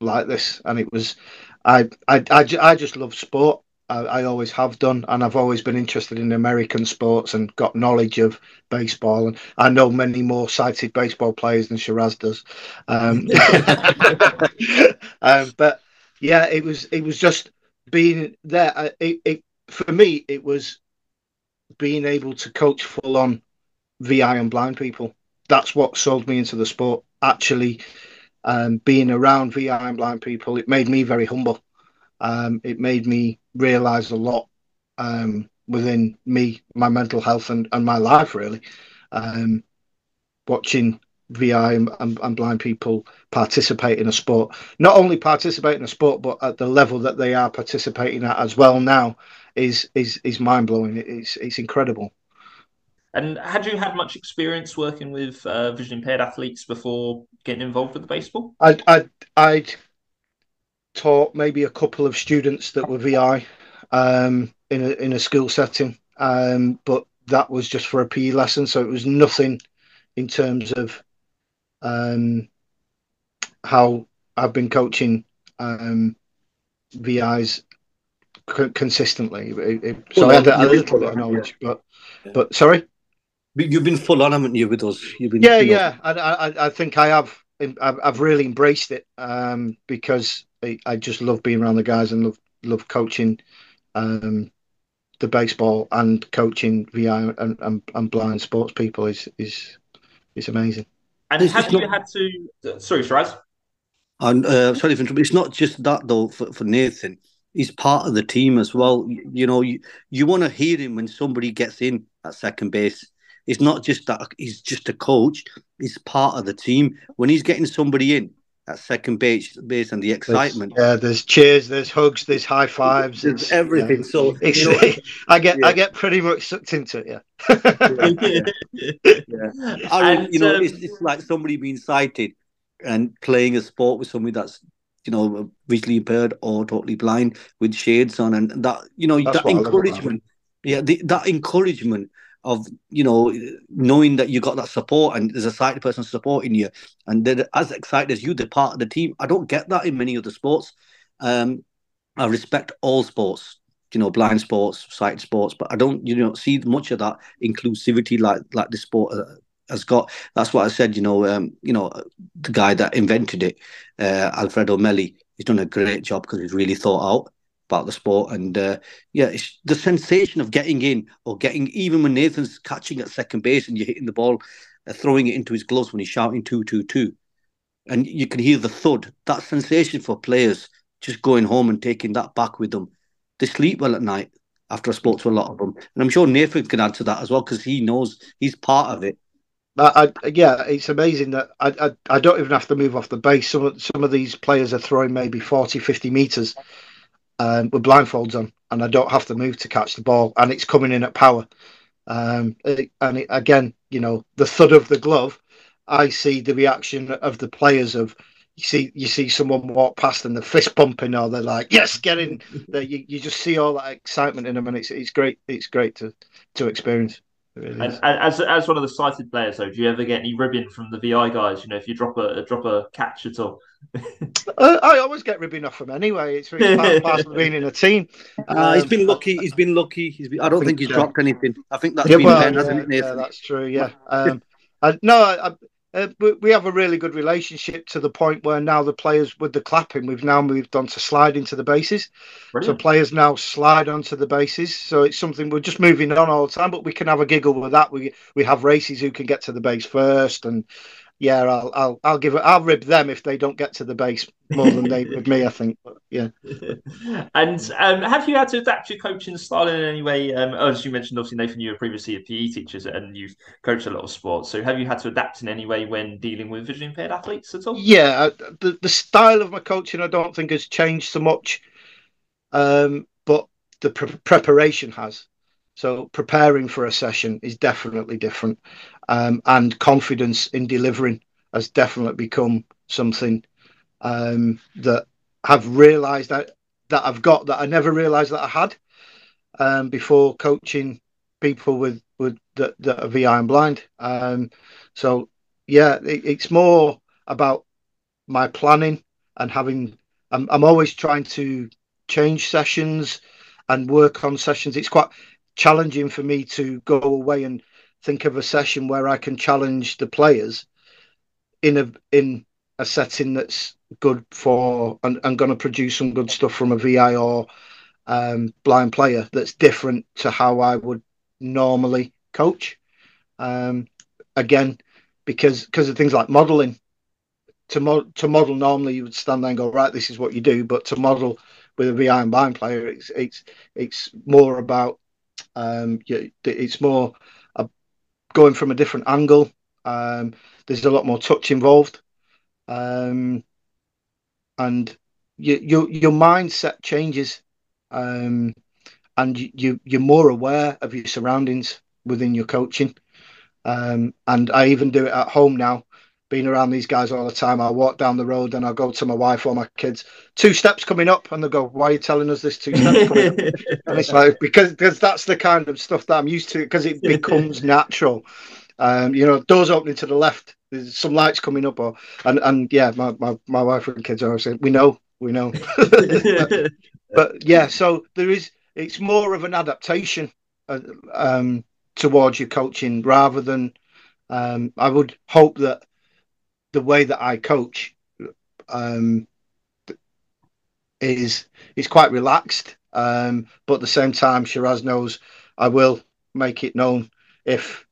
S3: like this, and it was I I I, I just love sport I, I, always have done, and I've always been interested in American sports and got knowledge of baseball. And I know many more sighted baseball players than Sheraz does. Um, <laughs> <laughs> um, but yeah, it was it was just being there. It, it for me, it was being able to coach full on VI and blind people. That's what sold me into the sport. Actually, um, being around VI and blind people, it made me very humble. Um, it made me realize a lot um, within me, my mental health, and, and my life, really. Um, watching VI and, and, and, blind people participate in a sport, not only participate in a sport, but at the level that they are participating at as well now, is is is mind blowing. It's it's incredible.
S1: And had you had much experience working with uh, vision impaired athletes before getting involved with the baseball?
S3: I I I'd taught maybe a couple of students that were VI um, in a in a school setting, um, but that was just for a PE lesson, so it was nothing in terms of um, how I've been coaching um, VIs consistently. It, it, so well, I had a, a little bit of knowledge, yeah. but yeah. but sorry.
S2: You've been full on, haven't you, with us? You've been,
S3: yeah, you know... yeah. I, I, I think I have. I've really embraced it um, because I, I, just love being around the guys and love love coaching um, the baseball and coaching VI and, and, and blind sports people is is is amazing.
S1: And it's, have you not... had to? Sorry, Sheraz.
S2: And uh, sorry for It's not just that though for, for Nathan. He's part of the team as well. You, you know, you, you want to hear him when somebody gets in at second base it's not just that he's just a coach; he's part of the team. When he's getting somebody in at second base, based on the excitement,
S3: there's, yeah, there's cheers, there's hugs, there's high fives,
S2: there's everything. Yeah. So
S3: you know, <laughs> I get yeah. I get pretty much sucked into it.
S2: Yeah, <laughs> yeah. I, and, you know, um, it's, it's like somebody being sighted and playing a sport with somebody that's you know visually impaired or totally blind with shades on, and that you know that's that encouragement. Yeah, the, that encouragement of you know knowing that you got that support and there's a sighted person supporting you and they're as excited as you they're part of the team. I don't get that in many other sports. Um i respect all sports you know blind sports sighted sports but i don't you know see much of that inclusivity like like the sport uh, has got. That's what i said you know um you know the guy that invented it uh Alfredo Meli he's done a great job because he's really thought out about the sport. And uh, yeah, it's the sensation of getting in or getting even when Nathan's catching at second base and you're hitting the ball, uh, throwing it into his gloves when he's shouting two two two, and you can hear the thud. That sensation for players just going home and taking that back with them. They sleep well at night after I spoke to a lot of them, and I'm sure Nathan can add to that as well because he knows he's part of it.
S3: I, I, yeah, it's amazing that I, I, I don't even have to move off the base. Some some of these players are throwing maybe 40, 50 meters, um, with blindfolds on, and I don't have to move to catch the ball, and it's coming in at power. Um, it, and it, again, you know, the thud of the glove, I see the reaction of the players of you see you see someone walk past and the fist pumping or they're like yes get in <laughs> you, you just see all that excitement in them and it's it's great it's great to to experience
S1: Really and, as as one of the sighted players, though, do you ever get any ribbing from the VI guys? You know, if you drop a drop a catch at all. <laughs>
S3: uh, I always get ribbing off him anyway. It's really part, part of being in a team. <laughs>
S2: Uh, he's been lucky. He's been lucky. He's been, I don't think, think he's dropped anything. I think that's yeah, been well,
S3: yeah, hasn't it, Yeah, that's true. Yeah. <laughs> Um, I, no, I, uh, we have a really good relationship to the point where now the players with the clapping, we've now moved on to slide into the bases. Brilliant. So players now slide onto the bases. So it's something we're just moving on all the time, but we can have a giggle with that. We we have races who can get to the base first, and yeah, I'll I'll I'll give it. I'll rib them if they don't get to the base more than they with me. I think. But, yeah. <laughs>
S1: and um, have you had to adapt your coaching style in any way? Um, as you mentioned, obviously Nathan, you were previously a PE teacher and you've coached a lot of sports. So have you had to adapt in any way when dealing with visually impaired athletes at all?
S3: Yeah, uh, the the style of my coaching I don't think has changed so much, um, but the pre- preparation has. So preparing for a session is definitely different, um, and confidence in delivering has definitely become something um, that I've realised that that I've got that I never realised that I had um, before coaching people with with that, that are VI and blind. Um, so yeah, it, it's more about my planning and having. I'm, I'm always trying to change sessions and work on sessions. It's quite challenging for me to go away and think of a session where I can challenge the players in a in a setting that's good for and, and going to produce some good stuff from a VI or um, blind player that's different to how I would normally coach. Um, again, because because of things like modelling. To, mo- to model normally you would stand there and go right this is what you do but to model with a VI and blind player it's it's it's more about um, it's more going from a different angle. Um, there's a lot more touch involved, um, and you, you, your mindset changes, um, and you you're more aware of your surroundings within your coaching. Um, and I even do it at home now being around these guys all the time. I walk down the road and I go to my wife or my kids, two steps coming up, and they go, "Why are you telling us this two steps coming up?" <laughs> and it's like because because that's the kind of stuff that I'm used to because it becomes natural. Um, you know, doors opening to the left, there's some lights coming up, or and and yeah, my my, my wife and kids are saying, "We know, we know." <laughs> but, but, yeah, so there is. It's more of an adaptation uh, um, towards your coaching rather than. Um, I would hope that the way that I coach um, is is quite relaxed. Um, but at the same time, Sheraz knows I will make it known if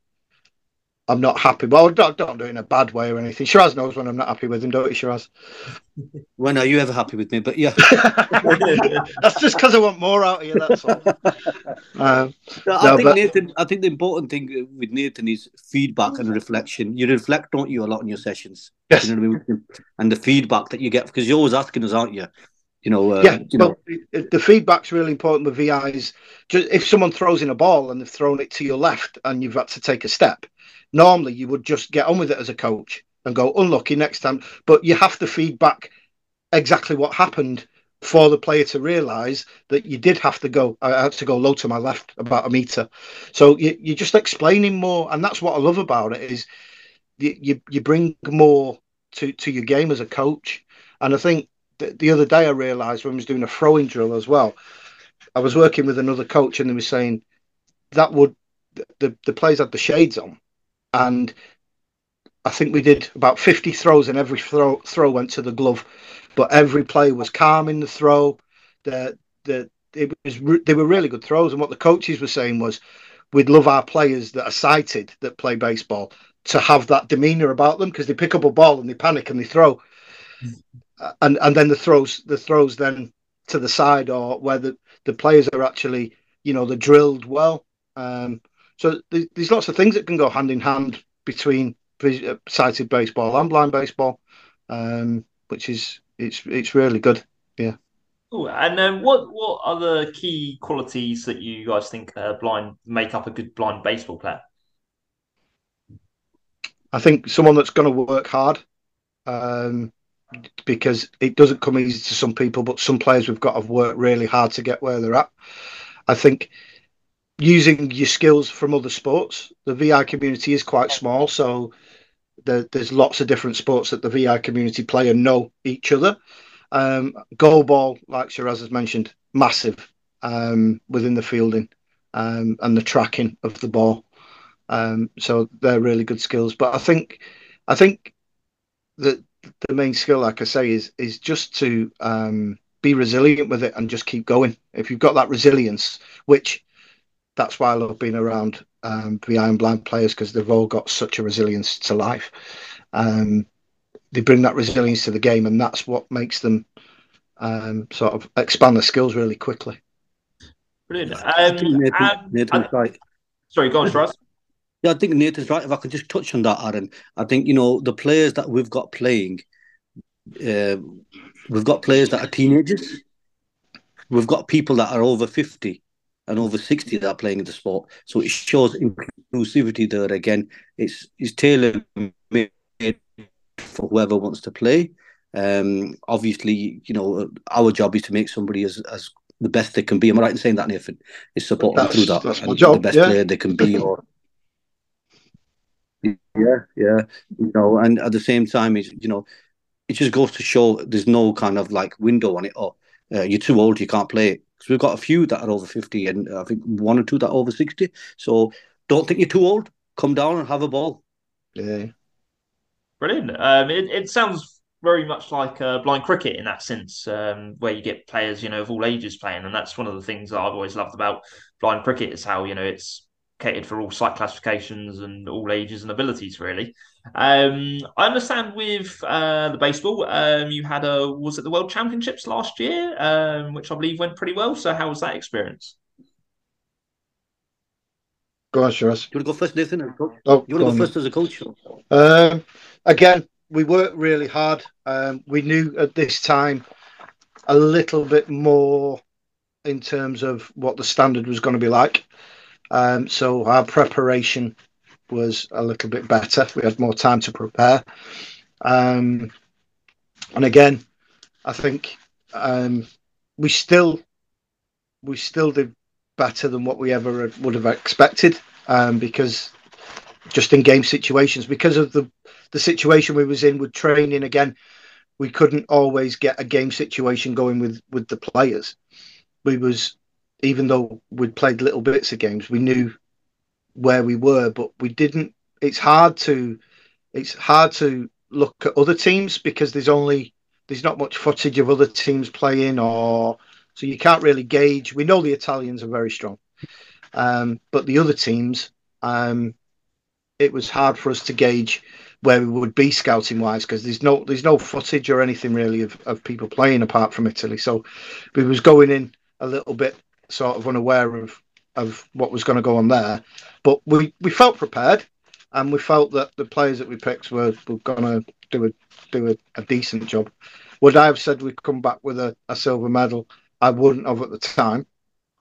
S3: I'm not happy. Well, don't, don't do it in a bad way or anything. Sheraz knows when I'm not happy with him, don't you, Sheraz? <laughs>
S2: When are you ever happy with me? But yeah, <laughs>
S3: that's just because I want more out of you. That's all. Um,
S2: no, I no, think but... Nathan. I think the important thing with Nathan is feedback and reflection. You reflect, don't you, a lot in your sessions?
S3: Yes.
S2: You know I mean? And the feedback that you get because you're always asking us, aren't you? You know, uh,
S3: yeah.
S2: You
S3: well, know. the feedback's really important with VIs. Just if someone throws in a ball and they've thrown it to your left and you've had to take a step, normally you would just get on with it as a coach and go unlucky next time. But you have to feedback exactly what happened for the player to realise that you did have to go. I had to go low to my left about a meter. So you, you're just explaining more, and that's what I love about it is you you, you bring more to to your game as a coach. And I think the other day I realised when I was doing a throwing drill as well, I was working with another coach and they were saying that would the the players had the shades on, and I think we did about 50 throws, and every throw throw went to the glove but every player was calm in the throw. The the it was they were really good throws, and what the coaches were saying was, we'd love our players that are sighted that play baseball to have that demeanor about them because they pick up a ball and they panic and they throw, and and then the throws the throws then to the side or where the the players are actually you know they're drilled well. Um, so there's lots of things that can go hand in hand between sighted baseball and blind baseball, um, which is it's it's really good. Yeah.
S1: Cool. And then what what are the key qualities that you guys think uh, blind make up a good blind baseball player?
S3: I think someone that's going to work hard, um, because it doesn't come easy to some people, but some players we've got have worked really hard to get where they're at. I think using your skills from other sports. The VI community is quite small, so the, there's lots of different sports that the VI community play and know each other. Um, goal ball, like Sheraz has mentioned, massive um, within the fielding um, and the tracking of the ball. Um, so they're really good skills. But I think, I think that the main skill, like I say, is is just to um, be resilient with it and just keep going. If you've got that resilience, which that's why I love being around um, VI and blind players because they've all got such a resilience to life. Um, they bring that resilience to the game, and that's what makes them um, sort of expand their skills really quickly.
S1: Brilliant. Um, Nathan, Nathan's right. Sorry, go on, Sheraz.
S2: Yeah, I think Nathan's right. If I could just touch on that, Aaron, I think you know the players that we've got playing. Uh, we've got players that are teenagers. We've got people that are over fifty and over 60 that are playing in the sport. So it shows inclusivity there again. It's it's tailor made for whoever wants to play. Um, obviously, you know, our job is to make somebody as, as the best they can be. Am I right in saying that, Nathan? Is support them through that.
S3: That's my job.
S2: The best
S3: yeah.
S2: player they can be or yeah, yeah. You know, and at the same time, is you know, it just goes to show there's no kind of like window on it. Or uh, you're too old, you can't play it because we've got a few that are over 50 and I think one or two that are over 60. So don't think you're too old. Come down and have a ball.
S3: Yeah.
S1: Brilliant. Um, it, it sounds very much like uh, blind cricket in that sense, um, where you get players, you know, of all ages playing, and that's one of the things that I've always loved about blind cricket is how you know it's catered for all sight classifications and all ages and abilities, really. Um, I understand with uh, the baseball, um, you had a was it the World Championships last year, um, which I believe went pretty well. So how was that experience?
S3: Go on, Sheraz.
S2: You want to go first, Nathan?
S3: Oh,
S2: you want to go on. first as a coach?
S3: Um, again, we worked really hard. Um, we knew at this time a little bit more in terms of what the standard was going to be like. Um, so our preparation was a little bit better. We had more time to prepare. Um, and again, I think um, we still we still did better than what we ever would have expected um, because just in game situations because of the the situation we was in with training again we couldn't always get a game situation going with with the players we was even though we'd played little bits of games we knew where we were but we didn't it's hard to it's hard to look at other teams because there's only there's not much footage of other teams playing or so you can't really gauge. We know the Italians are very strong, um, but the other teams, um, it was hard for us to gauge where we would be scouting wise because there's no there's no footage or anything really of, of people playing apart from Italy. So we was going in a little bit sort of unaware of of what was going to go on there, but we we felt prepared and we felt that the players that we picked were, were going to do a do a, a, decent job. Would I have said we'd come back with a, a silver medal? I wouldn't have at the time.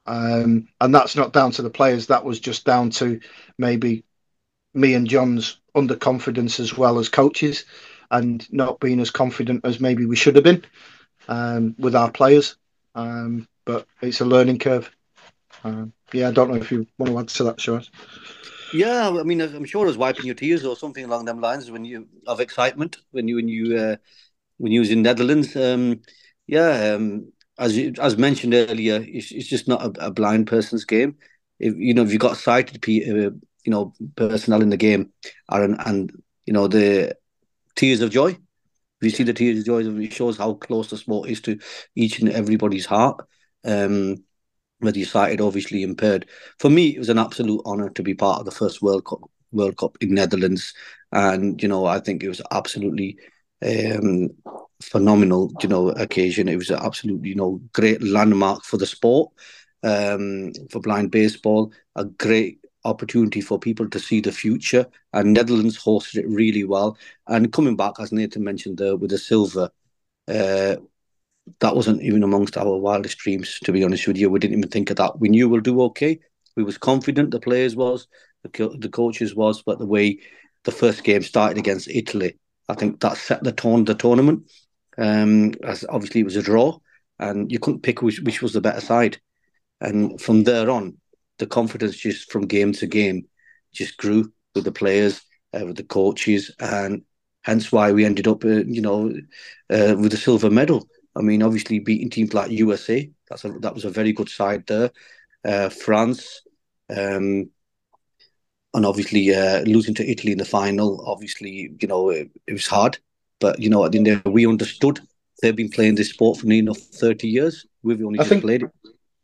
S3: Um, and that's not down to the players. That was just down to maybe me and John's underconfidence as well as coaches, and not being as confident as maybe we should have been um, with our players. Um, but it's a learning curve. Um, yeah, I don't know if you want to add to that, Sheraz.
S2: Yeah, I mean, I'm sure it's wiping your tears or something along them lines when you of excitement when you when you uh, when you was in the Netherlands. Um, yeah, um, as you, as mentioned earlier, it's, it's just not a, a, blind person's game. If you know if you've got sighted uh, you know personnel in the game, and and you know the tears of joy. If you see the tears of joy, it shows how close the sport is to each and everybody's heart. Um, whether you're sighted, obviously impaired. For me, it was an absolute honour to be part of the first World Cup World Cup in Netherlands, and you know I think it was absolutely um, phenomenal, you know, occasion. It was an absolutely, you know, great landmark for the sport, um, for blind baseball, a great opportunity for people to see the future. And Netherlands hosted it really well. And coming back, as Nathan mentioned, there with the silver, uh, that wasn't even amongst our wildest dreams. To be honest with you, we didn't even think of that. We knew we'll do okay. We was confident. The players was, the co- the coaches was, but the way the first game started against Italy, I think that set the tone the tournament. Um, as obviously it was a draw, and you couldn't pick which, which was the better side. And from there on, the confidence just from game to game just grew with the players, uh, with the coaches, and hence why we ended up, uh, you know, uh, with a silver medal. I mean, obviously beating teams like USA, that's a, that was a very good side there. Uh, France, um, and obviously uh, losing to Italy in the final, obviously, you know, it, it was hard. But you know, at the end, we understood they've been playing this sport for nearly thirty years. We've only I just played it.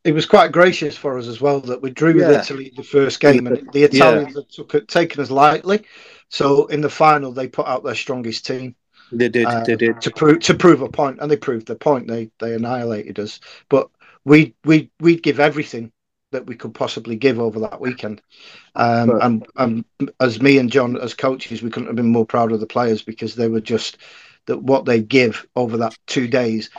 S3: It was quite gracious for us as well that we drew with yeah. Italy the first game, and the Italians yeah. took it, taken us lightly. So in the final, they put out their strongest team.
S2: They did. Uh, they did
S3: to prove to prove a point, and they proved their point. They they annihilated us. But we we we'd give everything that we could possibly give over that weekend. Um, and, and as me and John, as coaches, we couldn't have been more proud of the players because they were just that what they give over that two days.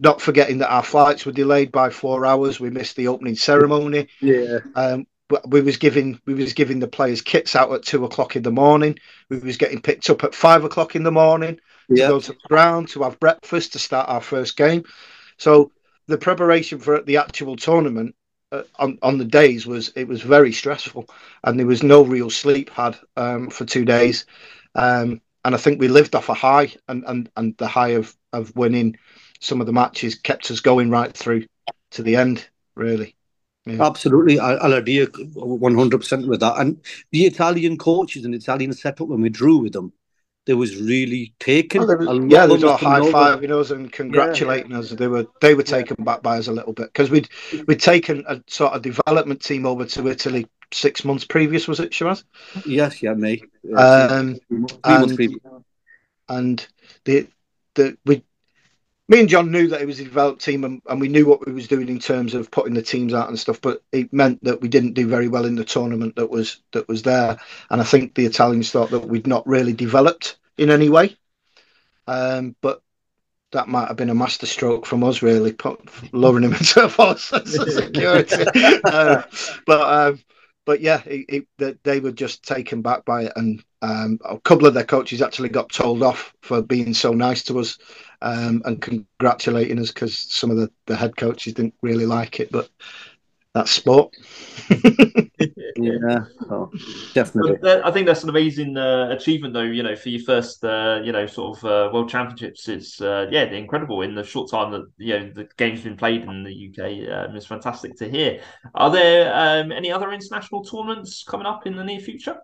S3: Not forgetting that our flights were delayed by four hours. We missed the opening ceremony.
S2: Yeah.
S3: Um, we was giving we was giving the players kits out at two o'clock in the morning. We was getting picked up at five o'clock in the morning to go to the ground to have breakfast to start our first game. So the preparation for the actual tournament uh, on on the days was it was very stressful, and there was no real sleep had um, for two days, um, and I think we lived off a high, and and and the high of of winning some of the matches kept us going right through to the end, really.
S2: Yeah. Absolutely, I, will agree 100% with that. And the Italian coaches and Italian setup, when we drew with them, they was really taken.
S3: Oh, was, yeah, they were high fiving us and congratulating yeah. us. They were they were taken yeah. back by us a little bit because we'd we'd taken a sort of development team over to Italy six months previous. Was it Sheraz?
S2: Yes, yeah, me.
S3: Um, and, and the the we me and John knew that it was a developed team and, and, we knew what we was doing in terms of putting the teams out and stuff, but it meant that we didn't do very well in the tournament that was that was there. And I think the Italians thought that we'd not really developed in any way. Um, but that might have been a masterstroke from us, really, lowering him <laughs> into a false sense of security. <laughs> uh, but um, but yeah, it, it, they were just taken back by it, and um, a couple of their coaches actually got told off for being so nice to us um, and congratulating us because some of the, the head coaches didn't really like it. But that's sport. <laughs>
S2: yeah, oh, definitely.
S1: I think that's an amazing uh, achievement, though. You know, for your first, uh, you know, sort of uh, world championships, it's uh, yeah, incredible in the short time that you know the game's been played in the UK. Um, it's fantastic to hear. Are there um, any other international tournaments coming up in the near future?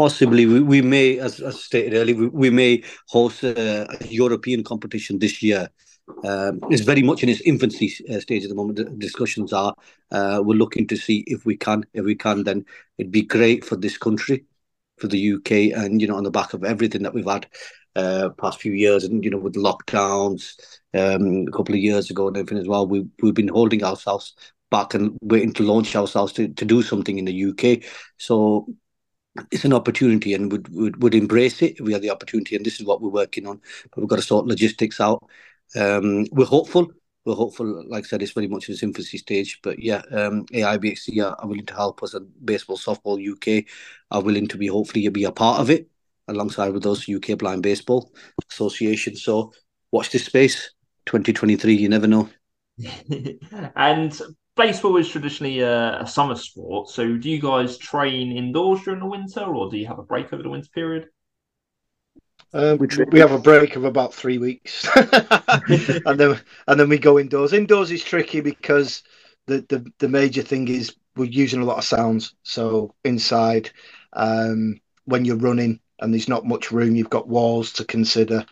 S2: Possibly, we, we may, as, as stated earlier, we, we may host a, a European competition this year um, it's very much in its infancy uh, stage at the moment. The discussions are uh, we're looking to see if we can. If we can, then it'd be great for this country, for the UK, and you know, on the back of everything that we've had uh, past few years, and you know, with lockdowns um, a couple of years ago and everything as well, we we've been holding ourselves back and waiting to launch ourselves to, to do something in the UK. So it's an opportunity and would, would would embrace it we had the opportunity and this is what we're working on but we've got to sort logistics out um, we're hopeful. We're hopeful. Like I said, it's very much in its infancy stage. But yeah, um, AIBXC are, willing to help us, and Baseball Softball UK are willing to be hopefully you'll be a part of it alongside with those UK Blind Baseball Association. So watch this space. 2023, you never know. <laughs>
S1: and baseball is traditionally a, a, summer sport. So do you guys train indoors during the winter, or do you have a break over the winter period?
S3: Um, we, we have a break of about three weeks, <laughs> and then and then we go indoors. Indoors is tricky because the, the the major thing is we're using a lot of sounds. So inside, um, when you're running and there's not much room, you've got walls to consider.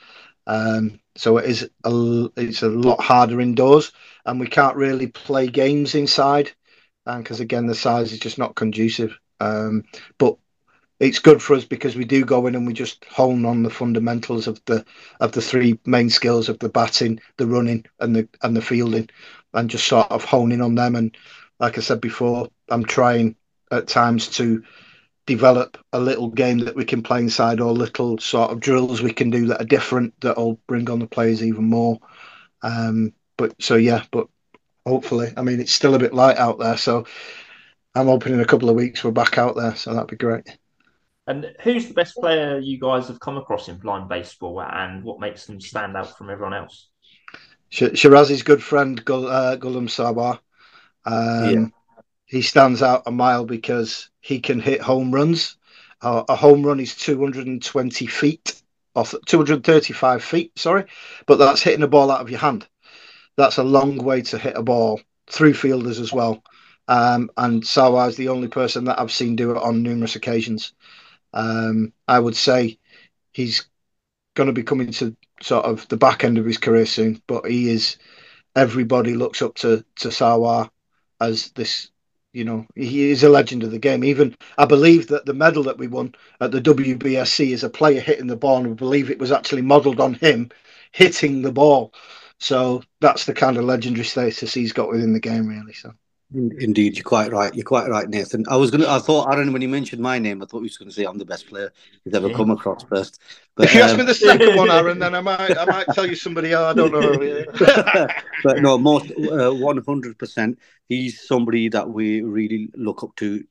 S3: Um, so it is a, it's a lot harder indoors, and we can't really play games inside, because again the size is just not conducive. Um, but it's good for us because we do go in and we just hone on the fundamentals of the of the three main skills of the batting, the running, and the and the fielding, and just sort of honing on them. And like I said before, I'm trying at times to develop a little game that we can play inside, or little sort of drills we can do that are different that'll bring on the players even more. Um, but so yeah, but hopefully, I mean, it's still a bit light out there, so I'm hoping in a couple of weeks we're back out there, so that'd be great.
S1: And who's the best player you guys have come across in blind baseball, and what makes them stand out from everyone else?
S3: Sheraz's good friend Gul, uh, Ghulam Sarwar. Um, yeah. He stands out a mile because he can hit home runs. Uh, a home run is 220 feet, or 235 feet, sorry, but that's hitting a ball out of your hand. That's a long way to hit a ball through fielders as well. Um, and Sarwar is the only person that I've seen do it on numerous occasions. Um, I would say he's going to be coming to sort of the back end of his career soon, but he is. Everybody looks up to to Sarwar as this. You know, he is a legend of the game. Even I believe that the medal that we won at the WBSC is a player hitting the ball, and I believe it was actually modelled on him hitting the ball. So that's the kind of legendary status he's got within the game, really. So.
S2: Indeed, you're quite right. You're quite right, Nathan. I was gonna. I thought Aaron, when he mentioned my name, I thought he was going to say I'm the best player he's ever come across first.
S3: But, if you um, ask me the second one, Aaron, then I might, I might tell you somebody else. I don't know. <laughs>
S2: but no, most uh, one hundred percent. He's somebody that we really look up to,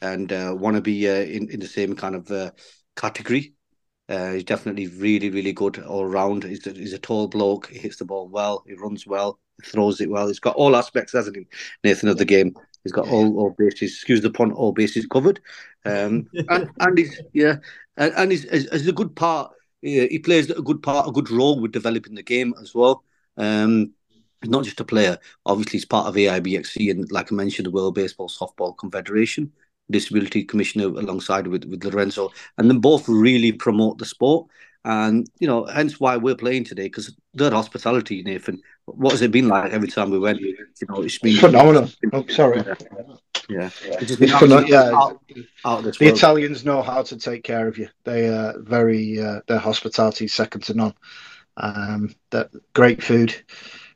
S2: and uh, want to be uh, in in the same kind of uh, category. Uh, he's definitely really, really good all round. He's a, he's a tall bloke. He hits the ball well. He runs well throws it well. He's got all aspects, hasn't he, Nathan, of the game. He's got all, all bases, excuse the pun, all bases covered. Um, <laughs> and, and he's, yeah, and, and he's, he's a good part. He plays a good part, a good role with developing the game as well. Um, not just a player. Obviously, he's part of AIBXC and, like I mentioned, the World Baseball Softball Confederation, Disability Commissioner alongside with, with Lorenzo. And then both really promote the sport. And, you know, hence why we're playing today, because their hospitality, Nathan, what has it been like every time we went? You know, it's been
S3: phenomenal. Oh, sorry.
S2: Yeah.
S3: It's been phenomenal. Yeah. Out, out the world. Italians know how to take care of you. They are very, uh, their hospitality is second to none. Um, that great food,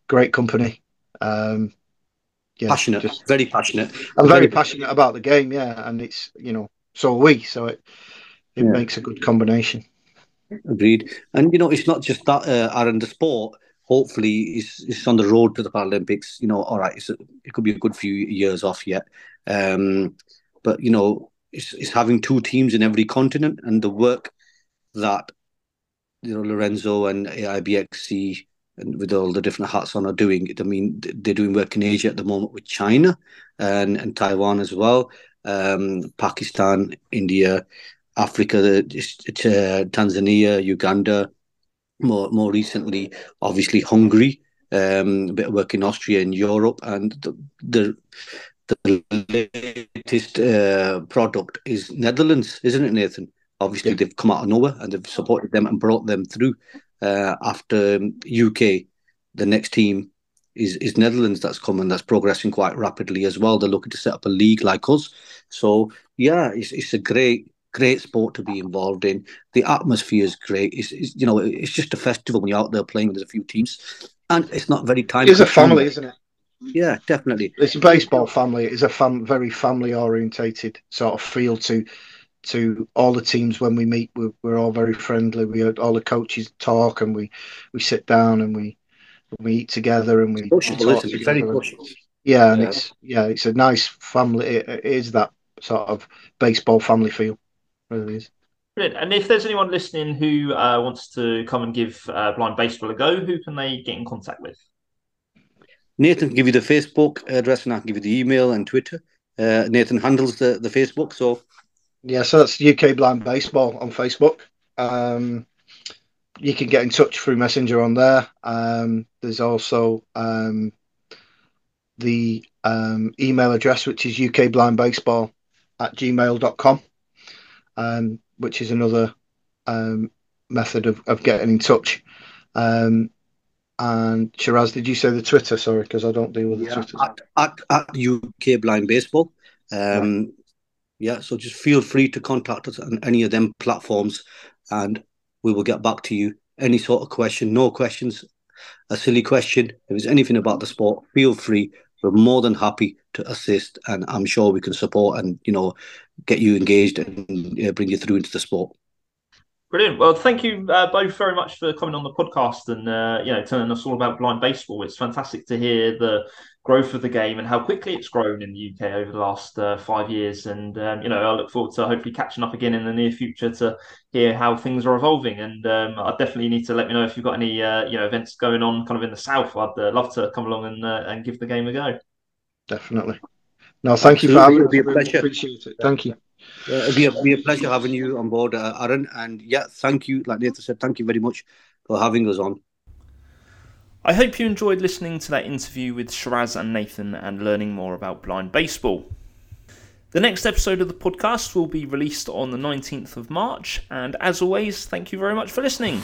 S3: great company. Um,
S2: yeah, passionate, just, very passionate.
S3: I'm very, very passionate about the game. Yeah, and it's you know so are we. So it it yeah. makes a good combination.
S2: Agreed. And you know, it's not just that, uh, Aaron. The sport, hopefully, is on the road to the Paralympics. You know, all right, a, it could be a good few years off yet. Um, but you know, it's, it's having two teams in every continent, and the work that you know Lorenzo and AIBXC and with all the different hats on are doing. I mean, they're doing work in Asia at the moment with China and, and Taiwan as well, um, Pakistan, India, Africa, uh, Tanzania, Uganda, more more recently, obviously Hungary, um, a bit of work in Austria and Europe, and the the, the latest uh, product is Netherlands, isn't it, Nathan? Obviously, yeah. they've come out of nowhere and they've supported them and brought them through. Uh, after UK, the next team is is Netherlands that's coming that's progressing quite rapidly as well. They're looking to set up a league like us. So yeah, it's it's a great great sport to be involved in. The atmosphere is great. It's, it's, you know it's just a festival when you're out there playing with a few teams, and it's not very time.
S3: It's a family, isn't it?
S2: Yeah, definitely.
S3: It's a baseball family. It's a fam- very family orientated sort of feel to to all the teams when we meet. We're, we're all very friendly. We all the coaches talk and we we sit down and we we eat together and we.
S2: Sociable, isn't it? Very sociable.
S3: Yeah, and yeah. it's yeah, it's a nice family. It is that sort of baseball family feel really is.
S1: Brilliant. And if there's anyone listening who uh, wants to come and give uh, blind baseball a go, who can they get in contact with?
S2: Nathan can give you the Facebook address, and I can give you the email and Twitter. Uh, Nathan handles the, the Facebook, so
S3: yeah. So that's UK Blind Baseball on Facebook. Um, you can get in touch through Messenger on there. Um, there's also um, the um, email address, which is ukblindbaseball at gmail.com um, which is another um, method of, of getting in touch. Um, and Sheraz, did you say the Twitter? Sorry, because I don't deal with the
S2: yeah,
S3: Twitter.
S2: At, at, at, UK Blind Baseball. Um, right. Yeah, so just feel free to contact us on any of them platforms and we will get back to you. Any sort of question, no questions, a silly question. If there's anything about the sport, feel free. We're more than happy to assist and I'm sure we can support and, you know, get you engaged and bring you through into the sport.
S1: Brilliant. Well, thank you uh, both very much for coming on the podcast and uh, you know telling us all about blind baseball. It's fantastic to hear the growth of the game and how quickly it's grown in the UK over the last uh, five years. And um, you know, I look forward to hopefully catching up again in the near future to hear how things are evolving. And um, I definitely need to let me know if you've got any uh, you know events going on kind of in the south. I'd uh, love to come along and and give the game a go.
S3: Definitely. No, thank Absolutely. you for having me. It'll be a pleasure. Appreciate it. Thank you.
S2: Yeah, it'll be a, be a pleasure having you on board, uh, Aaron. And yeah, thank you. Like Nathan said, thank you very much for having us on.
S1: I hope you enjoyed listening to that interview with Sheraz and Nathan and learning more about blind baseball. The next episode of the podcast will be released on the 19th of March, and as always, thank you very much for listening.